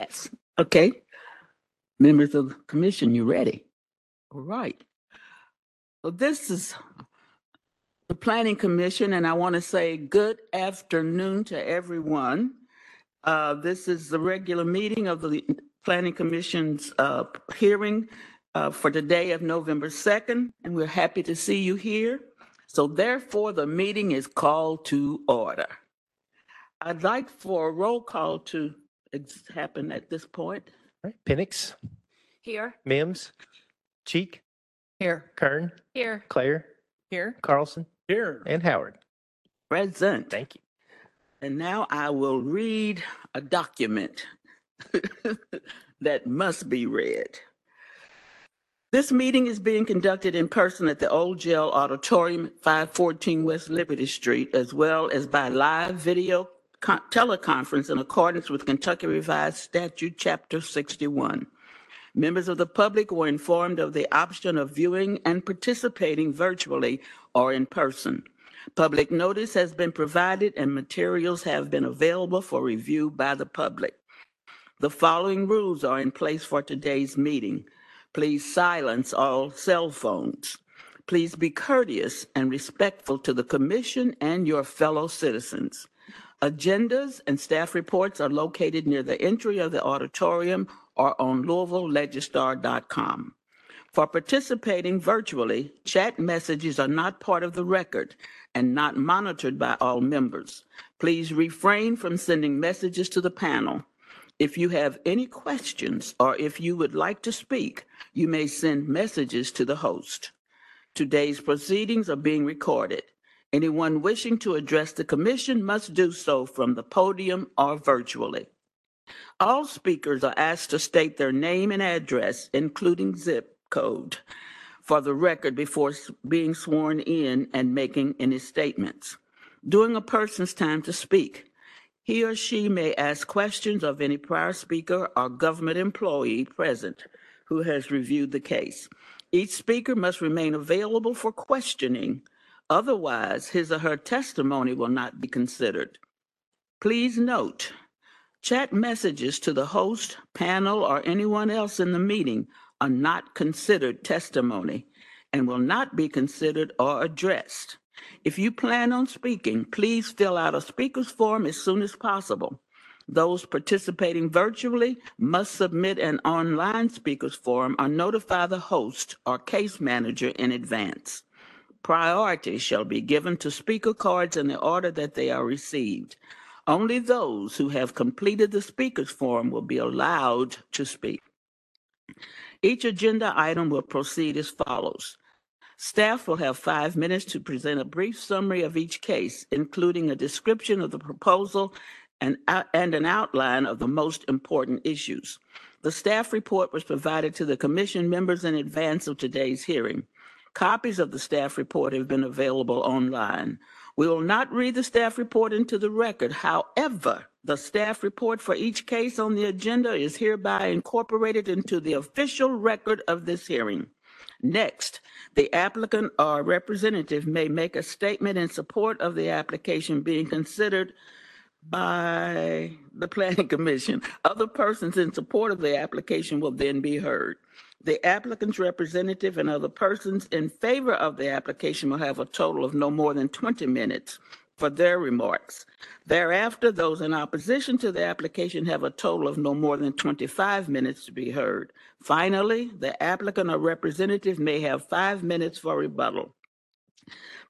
Yes, okay. Members of the commission, you ready? All right. So this is the planning commission, and I want to say good afternoon to everyone. Uh, this is the regular meeting of the planning commission's, uh, hearing, uh, for the day of November 2nd, and we're happy to see you here. So therefore, the meeting is called to order. I'd like for a roll call to ex- happen at this point. All right, Penix, Here. Mims, Cheek, Here. Kern, Here. Claire, Here. Carlson, Here. and Howard. Present. Thank you. And now I will read a document that must be read. This meeting is being conducted in person at the Old Jail Auditorium, 514 West Liberty Street, as well as by live video con- teleconference in accordance with Kentucky Revised Statute, Chapter 61. Members of the public were informed of the option of viewing and participating virtually or in person. Public notice has been provided and materials have been available for review by the public. The following rules are in place for today's meeting. Please silence all cell phones. Please be courteous and respectful to the commission and your fellow citizens. Agendas and staff reports are located near the entry of the auditorium or on LouisvilleLegistar.com. For participating virtually, chat messages are not part of the record and not monitored by all members. Please refrain from sending messages to the panel. If you have any questions or if you would like to speak, you may send messages to the host. Today's proceedings are being recorded. Anyone wishing to address the commission must do so from the podium or virtually. All speakers are asked to state their name and address, including zip code, for the record before being sworn in and making any statements. During a person's time to speak, he or she may ask questions of any prior speaker or government employee present who has reviewed the case. Each speaker must remain available for questioning, otherwise, his or her testimony will not be considered. Please note, chat messages to the host, panel, or anyone else in the meeting are not considered testimony and will not be considered or addressed. If you plan on speaking, please fill out a speaker's form as soon as possible. Those participating virtually must submit an online speaker's form or notify the host or case manager in advance. Priority shall be given to speaker cards in the order that they are received. Only those who have completed the speaker's form will be allowed to speak. Each agenda item will proceed as follows. Staff will have five minutes to present a brief summary of each case, including a description of the proposal and, and an outline of the most important issues. The staff report was provided to the commission members in advance of today's hearing. Copies of the staff report have been available online. We will not read the staff report into the record. However, the staff report for each case on the agenda is hereby incorporated into the official record of this hearing. Next, the applicant or representative may make a statement in support of the application being considered by the planning commission. Other persons in support of the application will then be heard. The applicant's representative and other persons in favor of the application will have a total of no more than 20 minutes for their remarks. Thereafter, those in opposition to the application have a total of no more than 25 minutes to be heard. Finally, the applicant or representative may have five minutes for rebuttal.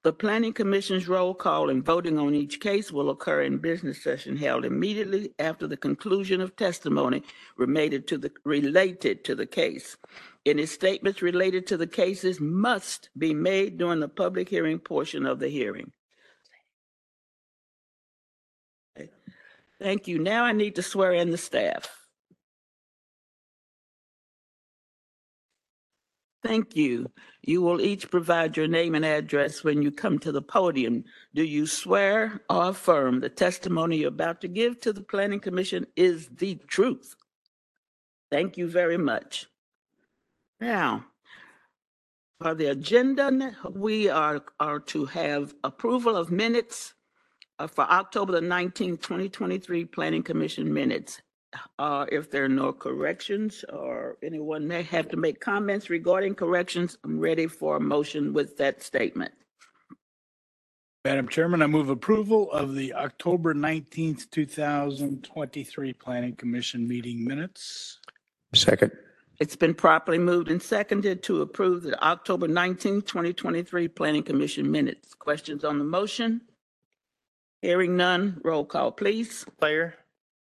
The Planning Commission's roll call and voting on each case will occur in business session held immediately after the conclusion of testimony related to the, related to the case. Any statements related to the cases must be made during the public hearing portion of the hearing. Thank you. Now I need to swear in the staff. Thank you. You will each provide your name and address when you come to the podium. Do you swear or affirm the testimony you're about to give to the Planning Commission is the truth? Thank you very much. Now, for the agenda, we are, are to have approval of minutes uh, for October the 19th, 2023 Planning Commission minutes. Uh, if there are no corrections or anyone may have to make comments regarding corrections, I'm ready for a motion with that statement. Madam Chairman, I move approval of the October 19th, 2023 Planning Commission meeting minutes. Second. It's been properly moved and seconded to approve the October nineteenth, twenty twenty-three Planning Commission minutes. Questions on the motion? Hearing none, roll call, please. Claire,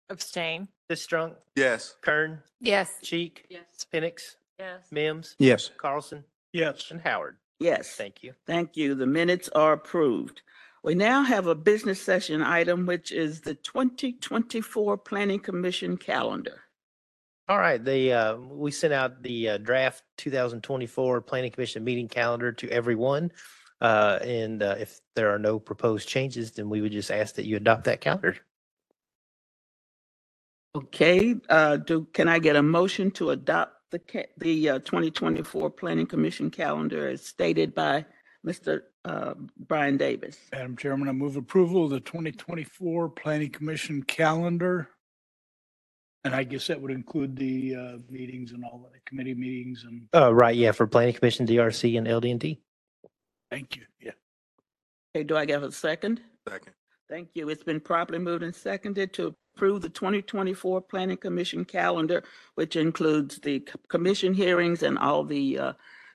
Abstain. Sistrunk, Yes. Kern, Yes. Cheek, Yes. Penix, Yes. Mims, Yes. Carlson, Yes. and Howard. Yes. Thank you. Thank you. The minutes are approved. We now have a business session item, which is the 2024 Planning Commission calendar. All right, the, uh, we sent out the uh, draft 2024 Planning Commission meeting calendar to everyone. Uh, and uh, if there are no proposed changes, then we would just ask that you adopt that calendar. Okay, uh, do, can I get a motion to adopt the, ca- the uh, 2024 Planning Commission calendar as stated by Mr. uh, Brian Davis? Madam Chairman, I move approval of the 2024 Planning Commission calendar. And I guess that would include the uh, meetings and all the committee meetings and Uh, right, yeah, for Planning Commission, DRC, and LD&T. thank you. Yeah. Okay, do I get a second? Second. Thank you. It's been properly moved and seconded to approve the 2024 Planning Commission calendar, which includes the c- commission hearings and all the uh,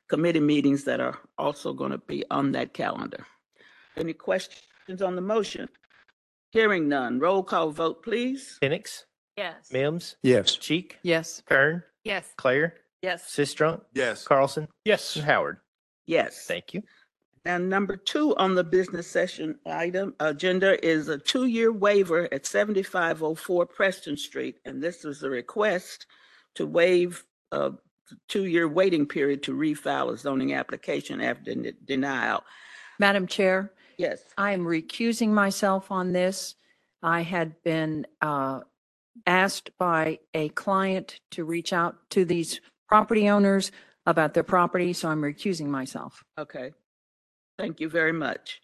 committee meetings that are also going to be on that calendar. Any questions on the motion? Hearing none. Roll call vote, please. Penix, Yes. Mims, Yes. Cheek, Yes. Kern, Yes. Claire, Yes. Sistrunk, Yes. Carlson, Yes. and Howard. Yes. Thank you. And number two on the business session item agenda is a two-year waiver at 7504 Preston Street. And this is a request to waive a two-year waiting period to refile a zoning application after den- denial. Madam Chair, Yes, I am recusing myself on this. I had been uh, asked by a client to reach out to these property owners about their property, so I'm recusing myself. okay. Thank you very much.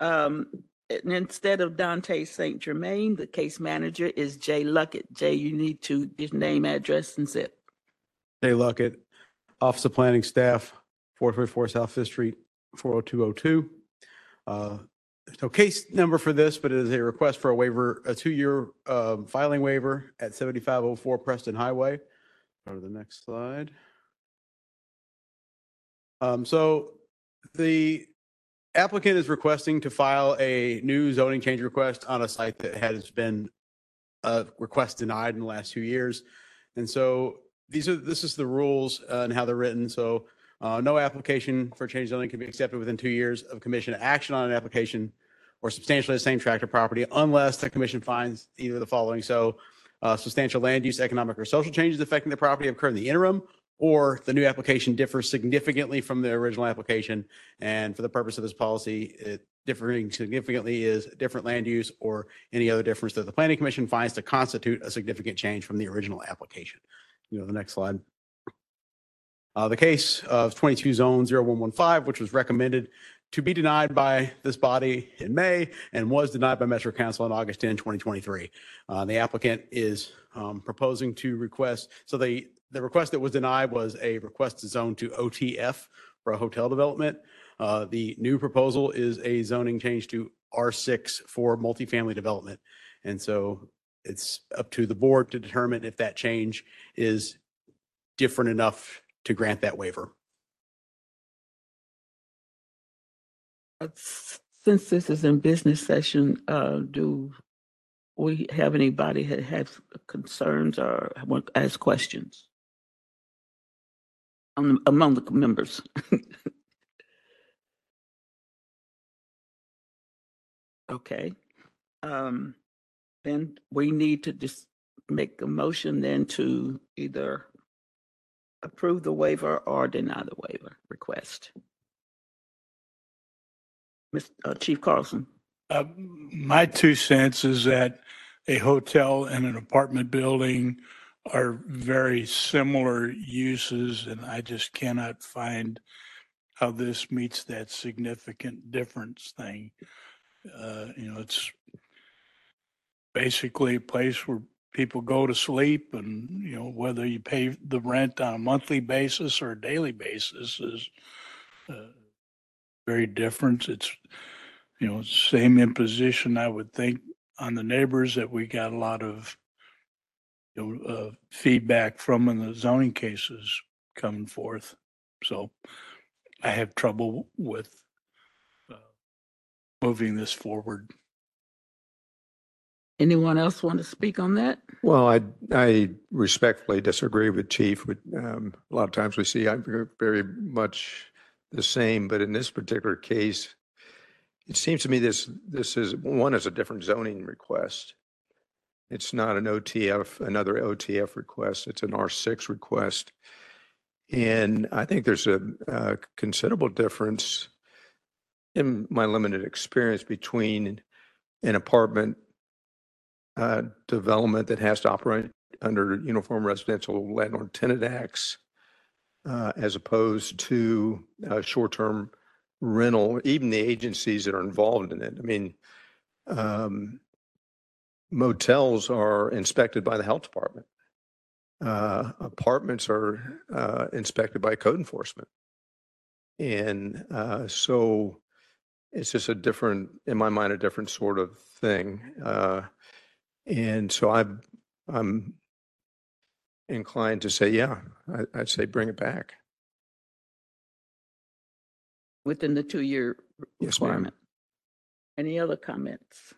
Um, and instead of Dante St. Germain, the case manager is Jay Luckett. Jay, you need to, his name, address, and zip. Jay Luckett, Office of Planning Staff, 444 South Fifth Street, 40202. Uh, no case number for this, but it is a request for a waiver, a two-year um, filing waiver at 7504 Preston Highway. Go to the next slide. Um, So the applicant is requesting to file a new zoning change request on a site that has been a request denied in the last two years. And so these are, this is the rules uh, and how they're written. So uh, no application for change zoning can be accepted within two years of commission action on an application or substantially the same tract of property unless the commission finds either the following. So uh, substantial land use, economic or social changes affecting the property occurred in the interim, or the new application differs significantly from the original application. And for the purpose of this policy, it differing significantly is different land use or any other difference that the planning commission finds to constitute a significant change from the original application. You know, the next slide. Uh, the case of 22 zone 0115, which was recommended to be denied by this body in May and was denied by Metro Council on August 10, 2023. Uh, the applicant is um, proposing to request, so the, the request that was denied was a request to zone to OTF for a hotel development. Uh, the new proposal is a zoning change to R6 for multifamily development. And so it's up to the board to determine if that change is different enough to grant that waiver. Uh, Since this is in business session, uh, do we have anybody that has concerns or want to ask questions? Um, Among the members? Okay. Um, Then we need to just make a motion then to either approve the waiver or deny the waiver request. Ms. uh, Chief Carlson? Uh, My two cents is that a hotel and an apartment building are very similar uses, and I just cannot find how this meets that significant difference thing. Uh, You know, it's basically a place where people go to sleep and, you know, whether you pay the rent on a monthly basis or a daily basis is uh, very different. It's, you know, same imposition, I would think, on the neighbors that we got a lot of, you know, uh, feedback from in the zoning cases coming forth. So I have trouble with uh, moving this forward. Anyone else want to speak on that? Well, I, I respectfully disagree with Chief. With, um, A lot of times we see I'm very much the same, but in this particular case, it seems to me this, this is, one is a different zoning request. It's not an OTF, another OTF request. It's an R6 request. And I think there's a a considerable difference in my limited experience between an apartment uh, development that has to operate under Uniform Residential Landlord Tenant Acts uh, as opposed to uh, short-term rental, even the agencies that are involved in it. I mean, um, motels are inspected by the health department. Uh, Apartments are uh, inspected by code enforcement. And uh, so it's just a different, in my mind, a different sort of thing. Uh, and so I'm, I'm inclined to say, yeah, I, I'd say bring it back. Within the two-year Yes, requirement? Any other comments?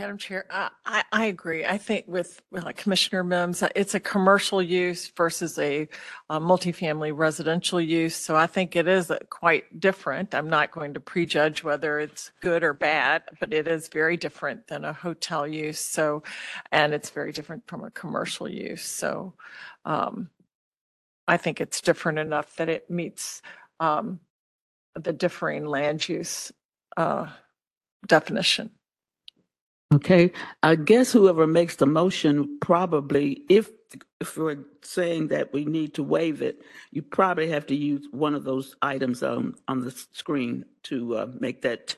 Madam Chair, I, I, agree. I think with uh, Commissioner Mims, it's a commercial use versus a multifamily residential use. So I think it is uh, quite different. I'm not going to prejudge whether it's good or bad, but it is very different than a hotel use. So, and it's very different from a commercial use. So um, I think it's different enough that it meets um, the differing land use uh, definition. Okay, I guess whoever makes the motion probably, if, if we're saying that we need to waive it, you probably have to use one of those items um, on the screen to uh, make that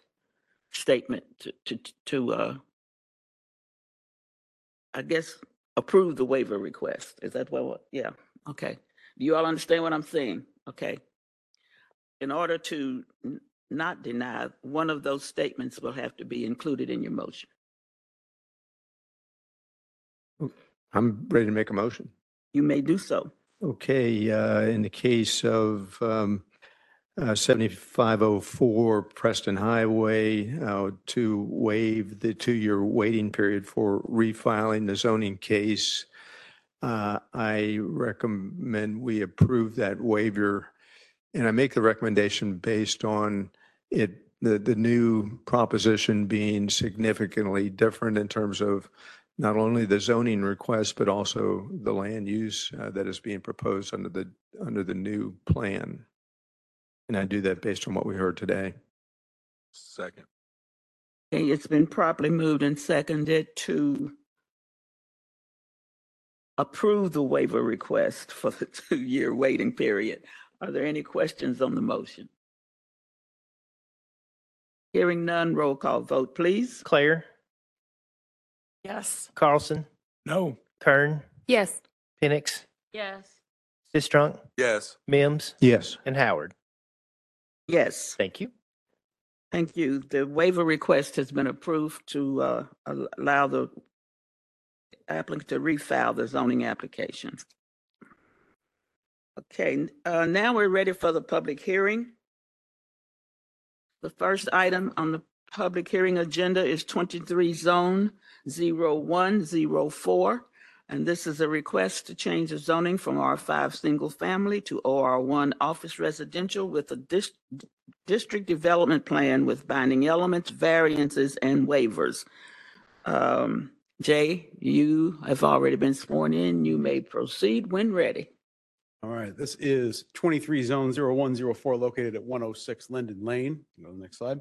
statement, to, to, to, uh, I guess, approve the waiver request. Is that what, yeah, okay. Do you all understand what I'm saying? Okay. In order to n- not deny, one of those statements will have to be included in your motion. I'm ready to make a motion. You may do so. Okay, uh, in the case of um, uh, 7504 Preston Highway, uh, to waive the two-year waiting period for refiling the zoning case, uh, I recommend we approve that waiver. And I make the recommendation based on it, the, the new proposition being significantly different in terms of not only the zoning request, but also the land use uh, that is being proposed under the, under the new plan. And I do that based on what we heard today. Second. Okay, it's been properly moved and seconded to approve the waiver request for the two-year waiting period. Are there any questions on the motion? Hearing none, roll call vote, please. Claire, Yes. Carlson, No, Kern, Yes. Penix, Yes. Sistrunk, Yes. Mims, Yes. and Howard. Yes, Thank you. thank you. The waiver request has been approved to uh, al- allow the applicant to refile the zoning application. Okay, n- uh, now we're ready for the public hearing. The first item on the public hearing agenda is twenty-three zone zero one zero four. And this is a request to change the zoning from R five single family to OR one office residential with a dis- district development plan with binding elements, variances, and waivers. Um, Jay, you have already been sworn in. You may proceed when ready. All right, this is 23 Zone 0104 located at 106 Lyndon Lane. Go to the next slide.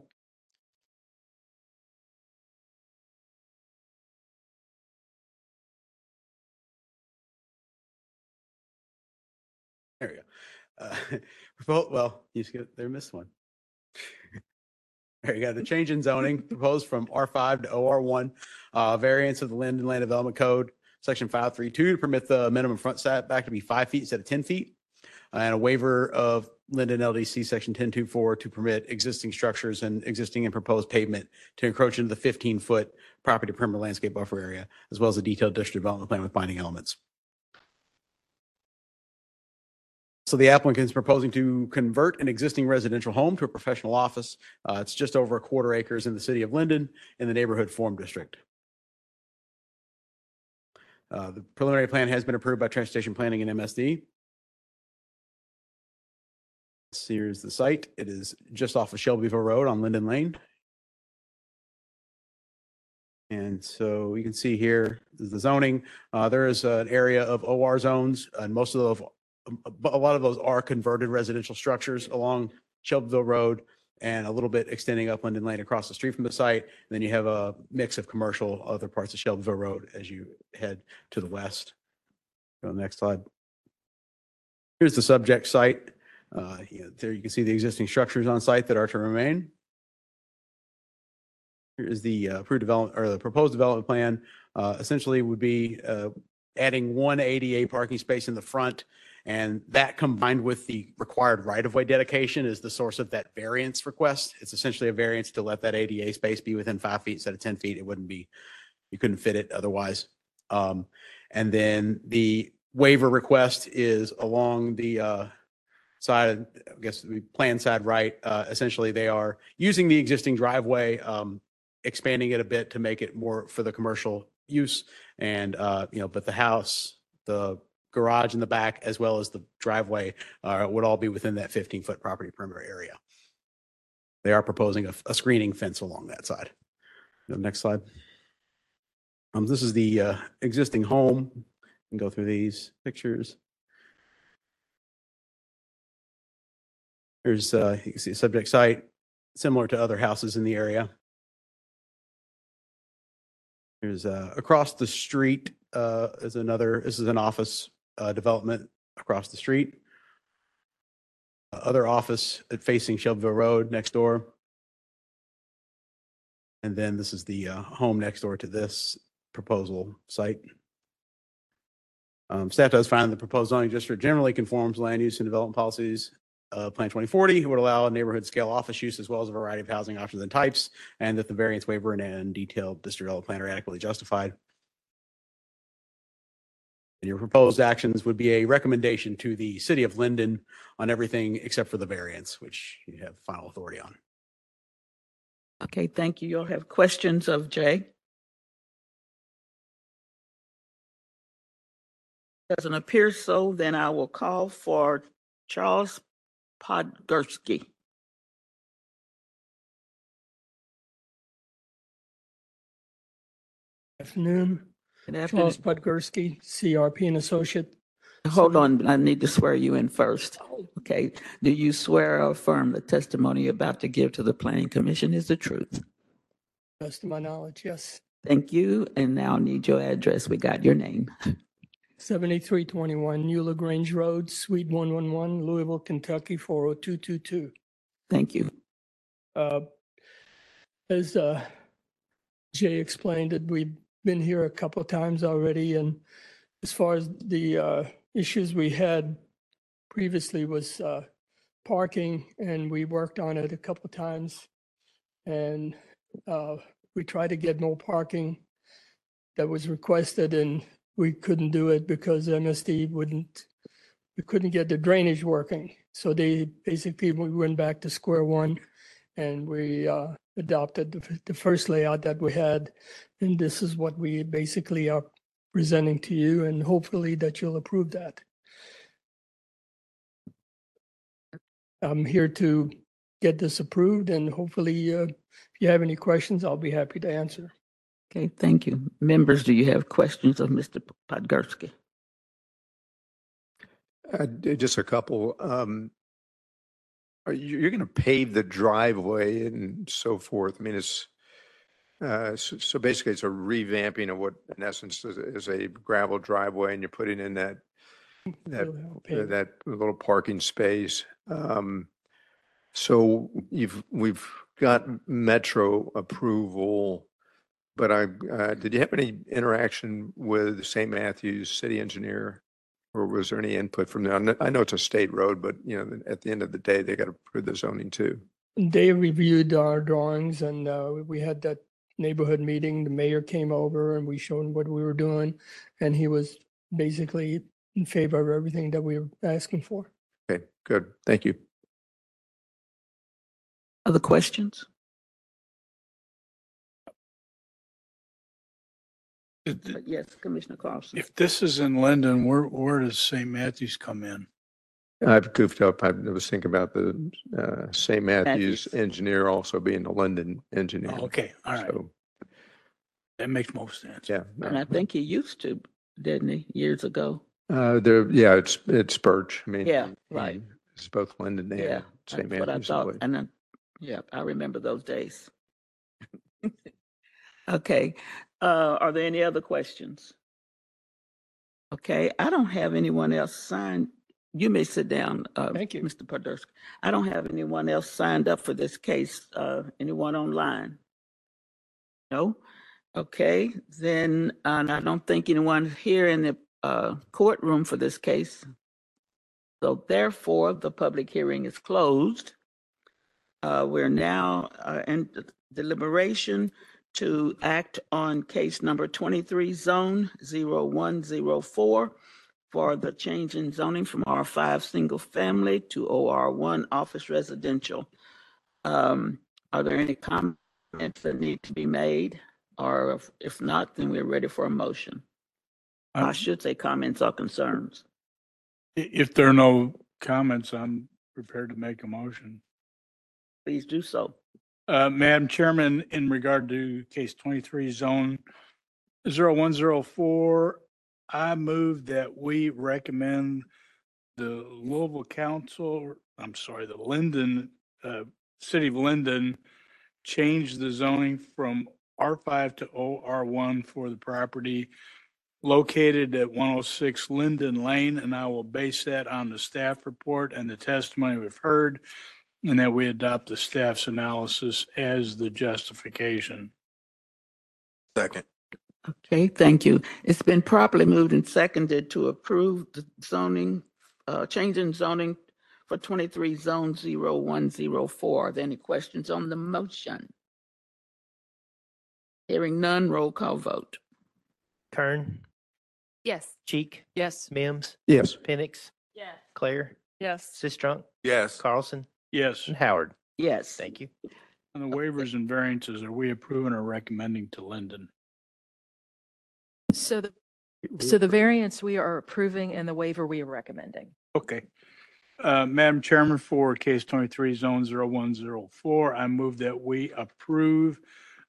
Uh, Well, you get, there missed one. There you go. The change in zoning proposed from R5 to OR1, uh, variance of the Lyndon Land Development Code, section 532 to permit the minimum front setback to be five feet instead of 10 feet. And a waiver of Lyndon LDC section 1024 to permit existing structures and existing and proposed pavement to encroach into the 15-foot property perimeter landscape buffer area, as well as a detailed district development plan with binding elements. So the applicant is proposing to convert an existing residential home to a professional office. Uh, It's just over a quarter acres in the city of Lyndon in the neighborhood form district. Uh, The preliminary plan has been approved by Transportation Planning and MSD. Here's the site. It is just off of Shelbyville Road on Lyndon Lane. And so you can see here is the zoning. Uh, There is an area of OR zones and most of those, a lot of those are converted residential structures along Shelbyville Road and a little bit extending up Lyndon Lane across the street from the site. And then you have a mix of commercial, other parts of Shelbyville Road as you head to the west. Go to the next slide. Here's the subject site. Uh, you know, There you can see the existing structures on site that are to remain. Here is the uh, approved development, or the proposed development plan. Uh, Essentially would be uh, adding one ADA parking space in the front. And that combined with the required right-of-way dedication is the source of that variance request. It's essentially a variance to let that ADA space be within five feet instead of 10 feet. It wouldn't be, you couldn't fit it otherwise. Um, And then the waiver request is along the uh, side, I guess, the plan side right. Uh, Essentially, they are using the existing driveway, um, expanding it a bit to make it more for the commercial use. And, uh, you know, but the house, the garage in the back, as well as the driveway, uh, would all be within that 15-foot property perimeter area. They are proposing a, a screening fence along that side. Next slide. Um, this is the, uh, existing home. And go through these pictures. Here's, uh, you can see a subject site, similar to other houses in the area. Here's, uh, across the street, uh, is another, this is an office, uh, development across the street. Uh, Other office at facing Shelbyville Road next door. And then this is the, uh, home next door to this proposal site. Um, staff does find the proposed zoning district generally conforms land use and development policies uh, Plan 2040 would allow a neighborhood scale office use as well as a variety of housing options and types, and that the variance waiver and- and detailed district development plan are adequately justified. And your proposed actions would be a recommendation to the city of Lyndon on everything except for the variance, which you have final authority on. Okay, thank you. You'll have questions of Jay? Doesn't appear so, then I will call for Charles Podgorski. Afternoon, Good Charles afternoon. Podgorski, CRP and Associate. Hold on, I need to swear you in first. Okay, do you swear or affirm the testimony you're about to give to the planning commission is the truth? Best of my knowledge, yes. Thank you, and now I need your address. We got your name. 7321 New LaGrange Road, Suite 111, Louisville, Kentucky, 40222. Thank you. Uh, As uh, Jay explained it, we've been here a couple of times already, and as far as the uh, issues we had previously was uh, parking, and we worked on it a couple of times. And uh, we tried to get more parking that was requested, and we couldn't do it because MSD wouldn't, we couldn't get the drainage working. So they, basically, we went back to square one and we uh, adopted the, the first layout that we had. And this is what we basically are presenting to you and hopefully that you'll approve that. I'm here to get this approved and hopefully uh, if you have any questions, I'll be happy to answer. Okay, thank you. Members, do you have questions of Mr. Podgorski? Uh, Just a couple. um, Are you, you're going to pave the driveway and so forth? I mean, it's, uh, so so basically it's a revamping of what in essence is is a gravel driveway and you're putting in that, that, it. that little parking space. Um, So you've, we've got metro approval, but I, uh, did you have any interaction with the St. Matthews city engineer? Or was there any input from them? I know it's a state road, but you know, at the end of the day, they got to approve the zoning too. They reviewed our drawings and uh, we had that neighborhood meeting. The mayor came over and we showed him what we were doing. And he was basically in favor of everything that we were asking for. Okay, good. Thank you. Other questions? If- Uh, Yes, Commissioner Carlson. If this is in Lyndon, where, where does St. Matthews come in? I've goofed up. I was thinking about the uh, St. Matthews Matthews. engineer also being the Lyndon engineer. Oh, Okay, all right. So, That makes most sense. yeah. And I think he used to, didn't he, years ago? Uh, there, yeah, it's, it's Birch. I mean. Yeah, right. It's both Lyndon Yeah, and St. that's what I Matthews. I thought. believe. And then, yeah, I remember those days. Okay, uh, are there any other questions? Okay, I don't have anyone else signed. You may sit down, uh, Thank you. Mr. Podgorski. I don't have anyone else signed up for this case. Uh, anyone online? No? Okay, then, and I don't think anyone here in the, uh, courtroom for this case. So therefore, the public hearing is closed. Uh, we're now, uh, in deliberation to act on case number twenty-three zone zero one zero four for the change in zoning from R five single family to OR one office residential. Um, are there any comments that need to be made? Or if- if not, then we're ready for a motion. I Um, should say comments or concerns. i- If there are no comments, I'm prepared to make a motion. Please do so. Uh, Madam Chairman, in regard to case twenty-three zone zero one zero four, I move that we recommend the Louisville Council, I'm sorry, the Lyndon, uh, City of Lyndon change the zoning from R five to OR one for the property located at one oh six Lyndon Lane, and I will base that on the staff report and the testimony we've heard and that we adopt the staff's analysis as the justification. Second. Okay, thank you. It's been properly moved and seconded to approve the zoning, uh, change in zoning for twenty-three zone zero one zero four. Are there any questions on the motion? Hearing none, roll call vote. Kern, Yes. Cheek, Yes. Mims, Yes. Penix, Yes. Claire, Yes. Sistrunk, Yes. Carlson, Yes, and Howard. Yes. Thank you. on the waivers and variances, are we approving or recommending to Lyndon? So the, so the variance we are approving and the waiver we are recommending. Okay. Uh, Madam Chairman, for case twenty-three zone zero one zero four, I move that we approve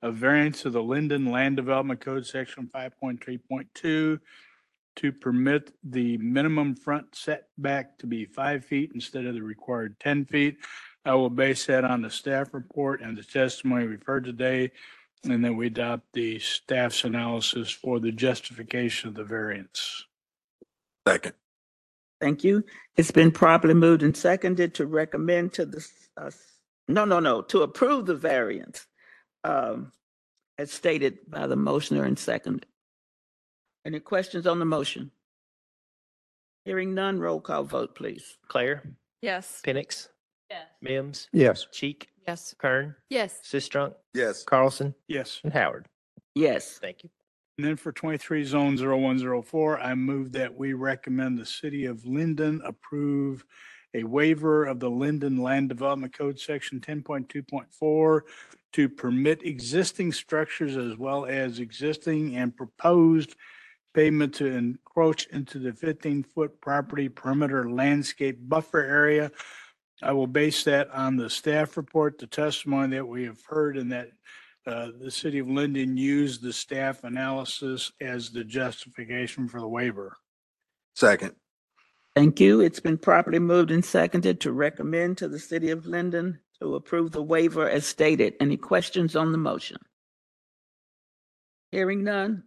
a variance of the Lyndon Land Development Code, section five point three point two to permit the minimum front setback to be five feet instead of the required ten feet. I will base that on the staff report and the testimony we've heard today, and then we adopt the staff's analysis for the justification of the variance. Second. Thank you. It's been properly moved and seconded to recommend to the, uh, no, no, no, to approve the variance. Um, as stated by the motioner and seconded. Any questions on the motion? Hearing none, roll call vote, please. Claire, Yes. Penix, Yes. Mims, Yes. Cheek, Yes. Kern, Yes. Sistrunk, Yes. Carlson, Yes. and Howard. Yes. Thank you. And then for twenty-three zone zero one zero four, I move that we recommend the city of Lyndon approve a waiver of the Lyndon Land Development Code, section ten point two point four to permit existing structures as well as existing and proposed pavement to encroach into the fifteen-foot property perimeter landscape buffer area. I will base that on the staff report, the testimony that we have heard, and that uh, the city of Lyndon used the staff analysis as the justification for the waiver. Second. Thank you. It's been properly moved and seconded to recommend to the city of Lyndon to approve the waiver as stated. Any questions on the motion? Hearing none.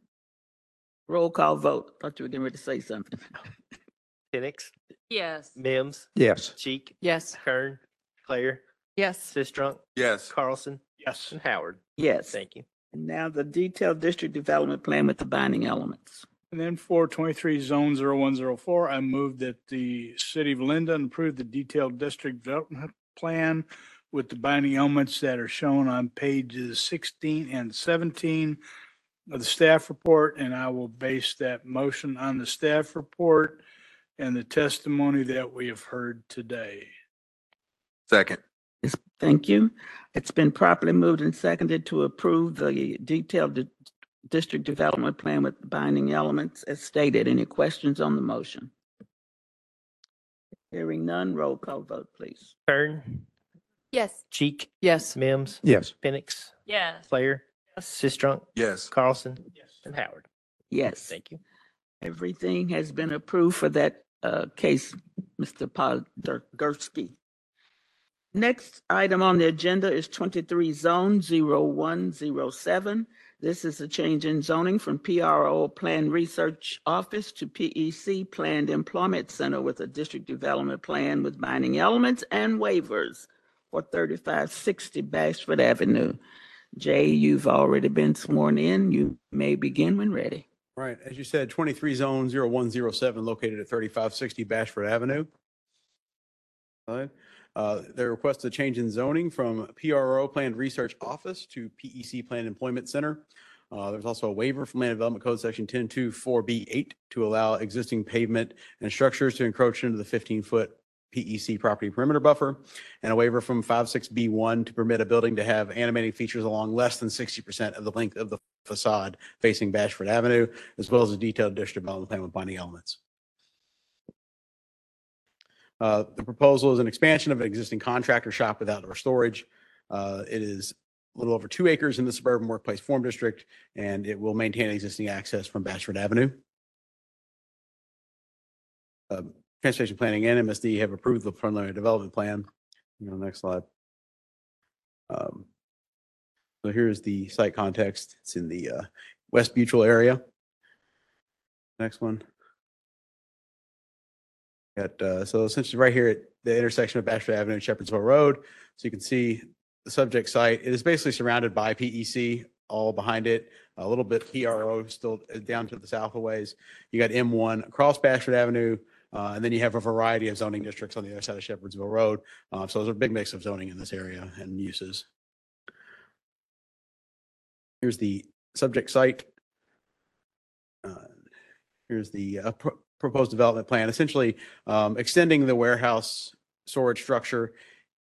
Roll call vote. Thought you were getting ready to say something. Penix, Yes. Mims, Yes. Cheek, Yes. Kern, Claire, Yes. Sistrunk, Yes. Carlson, Yes. and Howard. Yes. Thank you. And now the detailed district development plan with the binding elements. And then for twenty-three zone zero one zero four, I move that the city of Lyndon approve the detailed district development plan with the binding elements that are shown on pages sixteen and seventeen of the staff report, and I will base that motion on the staff report and the testimony that we have heard today. Second. Yes, Thank you. It's been properly moved and seconded to approve the detailed di- district development plan with binding elements as stated. Any questions on the motion? Hearing none, roll call vote, please. Kern, Yes. Cheek, Yes. Mims, Yes. Penix, Yes. Claire, Sistrunk, Yes. Carlson, Yes. and Howard. Yes. Thank you. Everything has been approved for that uh, case, Mr. Podgorski. Next item on the agenda is 23 Zone 0107. This is a change in zoning from PRO Plan Research Office to PEC Planned Employment Center with a district development plan with binding elements and waivers for 3560 Bashford Avenue. Jay, you've already been sworn in. You may begin when ready. Right, as you said, twenty-three zone 0107, located at thirty-five sixty Bashford Avenue. Uh, they request a change in zoning from PRO Planned Research Office to PEC Planned Employment Center. Uh, there's also a waiver from Land Development Code Section ten two four B eight to allow existing pavement and structures to encroach into the fifteen-foot PEC property perimeter buffer, and a waiver from five six B one to permit a building to have animating features along less than sixty percent of the length of the facade facing Bashford Avenue, as well as a detailed district development plan with binding elements. Uh, The proposal is an expansion of an existing contractor shop with outdoor storage. Uh, It is a little over two acres in the suburban workplace form district, and it will maintain existing access from Bashford Avenue. Um, Transportation Planning and MSD have approved the preliminary development plan. You know, next slide. Um, So here's the site context. It's in the uh, West Mutual area. Next one. Got, uh, so essentially right here at the intersection of Bashford Avenue and Shepherdsville Road. So you can see the subject site. It is basically surrounded by PEC all behind it, a little bit PRO still down to the south a ways. You got M1 across Bashford Avenue, uh, and then you have a variety of zoning districts on the other side of Shepherdsville Road. Uh, so there's a big mix of zoning in this area and uses. Here's the subject site. Uh, Here's the uh, pro- proposed development plan, essentially um, extending the warehouse storage structure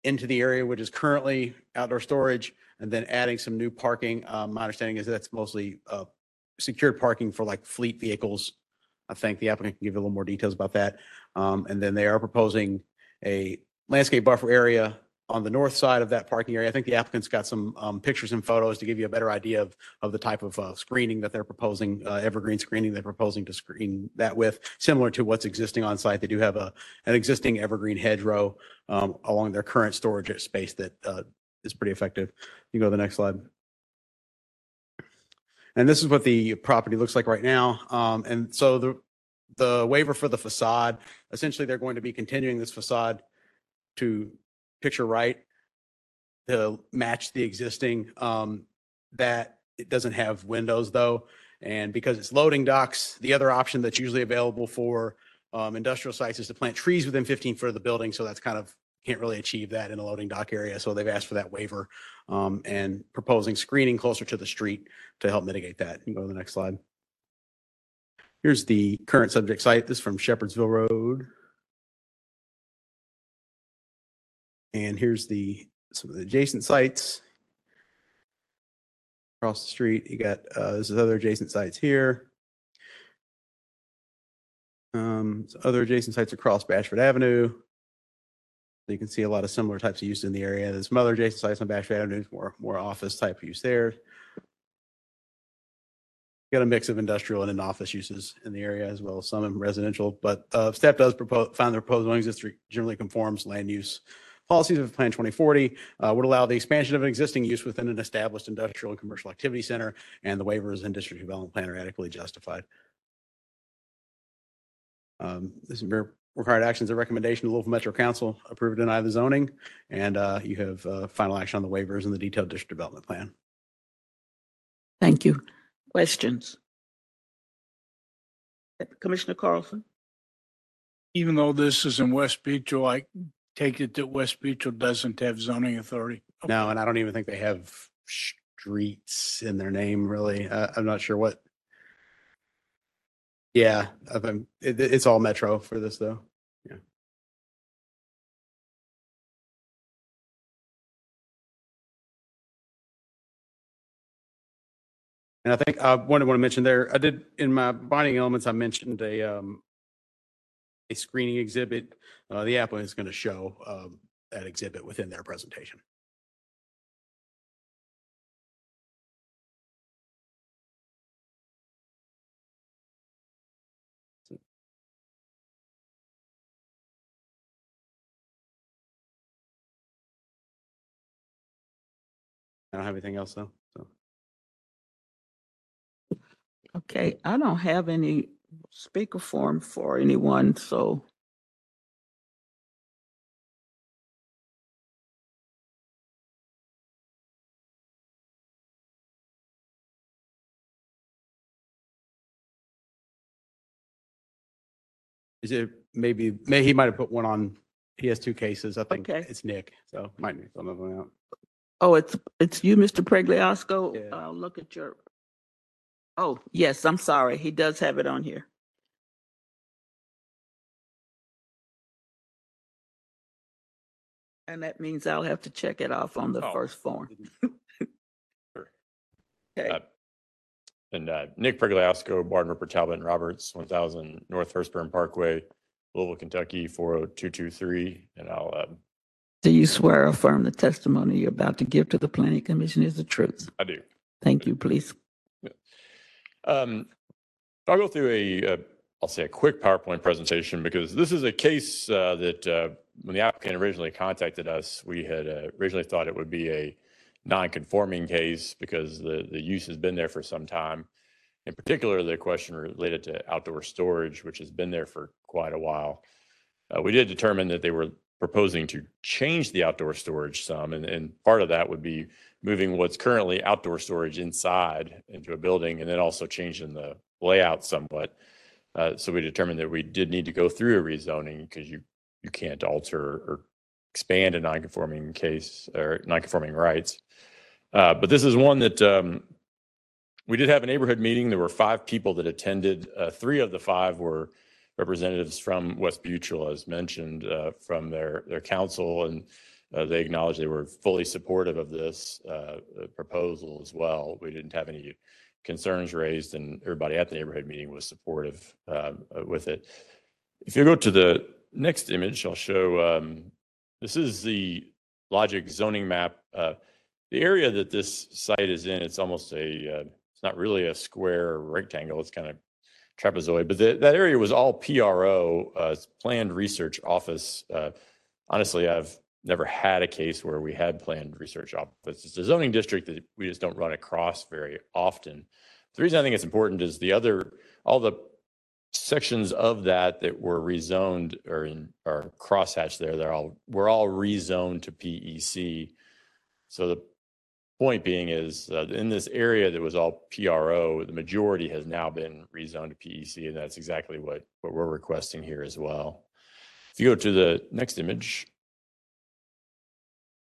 into the area which is currently outdoor storage and then adding some new parking. Um, My understanding is that's mostly uh, secured parking for like fleet vehicles. I think the applicant can give you a little more details about that. Um, And then they are proposing a landscape buffer area on the north side of that parking area. I think the applicant's got some um, pictures and photos to give you a better idea of, of the type of uh, screening that they're proposing, uh, evergreen screening they're proposing to screen that with, similar to what's existing on site. They do have a, an existing evergreen hedgerow um, along their current storage space that uh, is pretty effective. You can go to the next slide. And this is what the property looks like right now. Um, And so the, the waiver for the facade, essentially, they're going to be continuing this facade to picture right to match the existing. Um, that it doesn't have windows though. And because it's loading docks, the other option that's usually available for um, industrial sites is to plant trees within 15 foot of the building. So that's kind of, can't really achieve that in a loading dock area. So they've asked for that waiver um, and proposing screening closer to the street to help mitigate that. You can go to the next slide. Here's the current subject site. This is from Shepherdsville Road. And here's the, some of the adjacent sites. Across the street, you got, uh, this is other adjacent sites here. Um, other adjacent sites across Bashford Avenue. You can see a lot of similar types of use in the area. There's some other adjacent sites on Bashford Avenue, more, more office type use there. Got a mix of industrial and in-office uses in the area as well as some in residential, but, uh, staff does propose, find the proposed zoning district generally conforms land use policies of Plan 2040 uh, would allow the expansion of an existing use within an established industrial and commercial activity center, and the waivers and district development plan are adequately justified. Um, This is, required actions, a recommendation to Louisville Metro Council, approve or deny the zoning. And uh, you have uh, final action on the waivers and the detailed district development plan. Thank you. Questions? Commissioner Carlson? Even though this is in West Buechel, I take it that West Buechel doesn't have zoning authority. No, and I don't even think they have streets in their name, really. Uh, I'm not sure what. Yeah, of, um, it, it's all metro for this, though. Yeah. And I think I wanted want to mention there, I did, in my binding elements, I mentioned a, um, a screening exhibit. Uh, the applicant is going to show, um, that exhibit within their presentation. I don't have anything else though, so. Okay, I don't have any speaker form for anyone, so. Is it maybe, may, he might have put one on, he has two cases, I think Okay. it's Nick, so might need some of them out. Oh, it's, it's you, Mr. Pregliasco? Yeah. I'll look at your. Oh, yes, I'm sorry. He does have it on here. And that means I'll have to check it off on the Oh. first form. Okay, Uh, And uh, Nick Pregliasco, Bardenwerper Talbott and Roberts, one thousand North Hurstbourne Parkway, Louisville, Kentucky, four oh two two three. And I'll, uh, do you swear or affirm the testimony you're about to give to the planning commission is the truth? I do. Thank you, please. Um, I'll go through a, uh, I'll say a quick PowerPoint presentation because this is a case uh, that uh, when the applicant originally contacted us, we had uh, originally thought it would be a non-conforming case because the, the use has been there for some time. In particular, the question related to outdoor storage, which has been there for quite a while. Uh, we did determine that they were proposing to change the outdoor storage some, and, and part of that would be moving what's currently outdoor storage inside into a building and then also changing the layout somewhat. Uh, so we determined that we did need to go through a rezoning because you, you can't alter or expand a non-conforming case or non-conforming rights. Uh, but this is one that, um, we did have a neighborhood meeting. There were five people that attended. Uh, three of the five were representatives from West Buechel, as mentioned, uh, from their, their council. And uh, they acknowledged they were fully supportive of this uh, uh, proposal as well. We didn't have any concerns raised and everybody at the neighborhood meeting was supportive um, uh, with it. If you go to the next image, I'll show, um, this is the logic zoning map. Uh, The area that this site is in, it's almost a, it's not really a square or rectangle, it's kind of trapezoid, but that, that area was all PRO, uh, Planned Research Office. Uh, Honestly, I've never had a case where we had planned research office. It's a zoning district that we just don't run across very often. The reason I think it's important is the other, all the sections of that that were rezoned or in, or crosshatched there, they're all, were all rezoned to PEC. So the point being is uh, in this area that was all PRO, the majority has now been rezoned to PEC, and that's exactly what, what we're requesting here as well. If you go to the next image,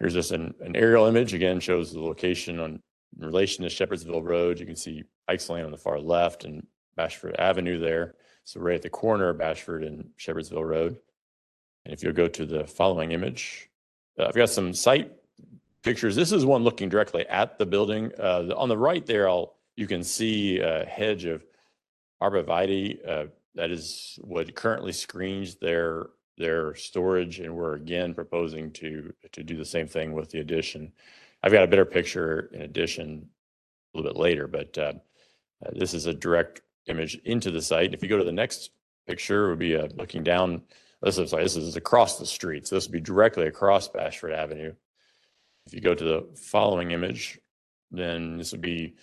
here's just an, an aerial image, again, shows the location on, in relation to Shepherdsville Road. You can see Pikes Lane on the far left and Bashford Avenue there. So right at the corner of Bashford and Shepherdsville Road. And if you'll go to the following image, uh, I've got some site pictures. This is one looking directly at the building. Uh, on the right there, I'll, you can see a hedge of arborvitae. Uh, that is what currently screens their, their storage. And we're again proposing to, to do the same thing with the addition. I've got a better picture in addition a little bit later, but, uh, uh, this is a direct image into the site. If you go to the next picture, it would be uh, looking down. This is, this is across the street. So this would be directly across Bashford Avenue. If you go to the following image, then this would be,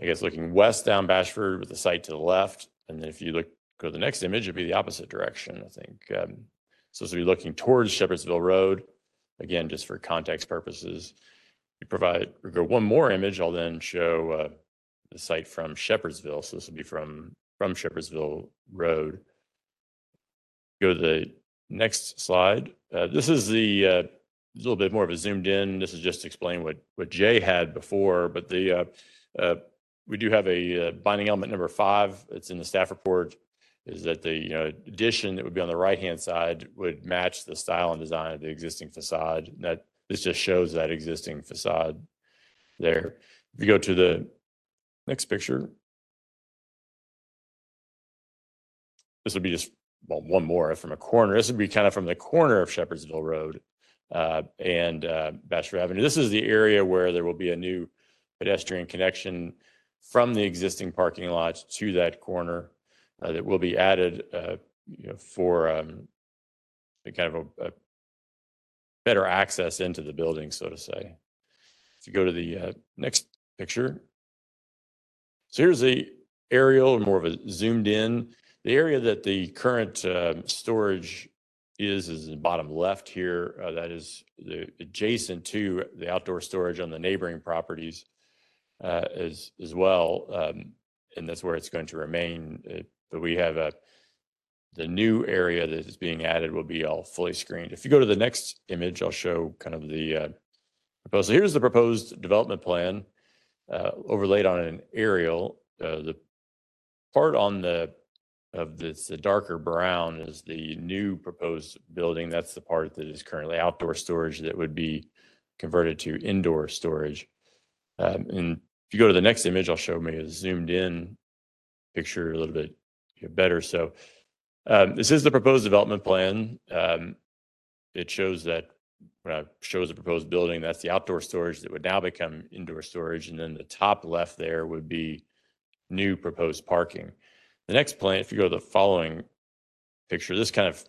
I guess, looking west down Bashford with the site to the left. And then if you look go to the next image, it'd be the opposite direction, I think. Um, So this will be looking towards Shepherdsville Road. Again, just for context purposes. You provide, or go one more image, I'll then show uh, the site from Shepherdsville. So this would be from, from Shepherdsville Road. Go to the next slide. Uh, This is the, uh, a little bit more of a zoomed in. This is just to explain what, what Jay had before, but the, uh, uh, we do have a uh, binding element number five. It's in the staff report. Is that the, you know, addition that would be on the right-hand side would match the style and design of the existing facade. And That, this just shows that existing facade there. If you go to the next picture. This would be just, well, one more from a corner. This would be kind of from the corner of Shepherdsville Road and uh, Bashford Avenue. This is the area where there will be a new pedestrian connection from the existing parking lot to that corner uh, that will be added, uh, you know, for um, kind of a, a better access into the building, so to say. If you go to the uh, next picture. So here's the aerial, more of a zoomed in. The area that the current um, storage is, is in the bottom left here. Uh, That is the adjacent to the outdoor storage on the neighboring properties uh, as, as well. Um, And that's where it's going to remain. Uh, But we have a, the new area that is being added will be all fully screened. If you go to the next image, I'll show kind of the uh, proposal. Here's the proposed development plan uh, overlaid on an aerial. Uh, The part on the, of this, the darker brown is the new proposed building. That's the part that is currently outdoor storage that would be converted to indoor storage. Um, And if you go to the next image, I'll show me a zoomed in picture a little bit better. So um, this is the proposed development plan. Um, It shows that when I shows the proposed building, that's the outdoor storage that would now become indoor storage. And then the top left there would be new proposed parking. The next plan, if you go to the following picture, this kind of,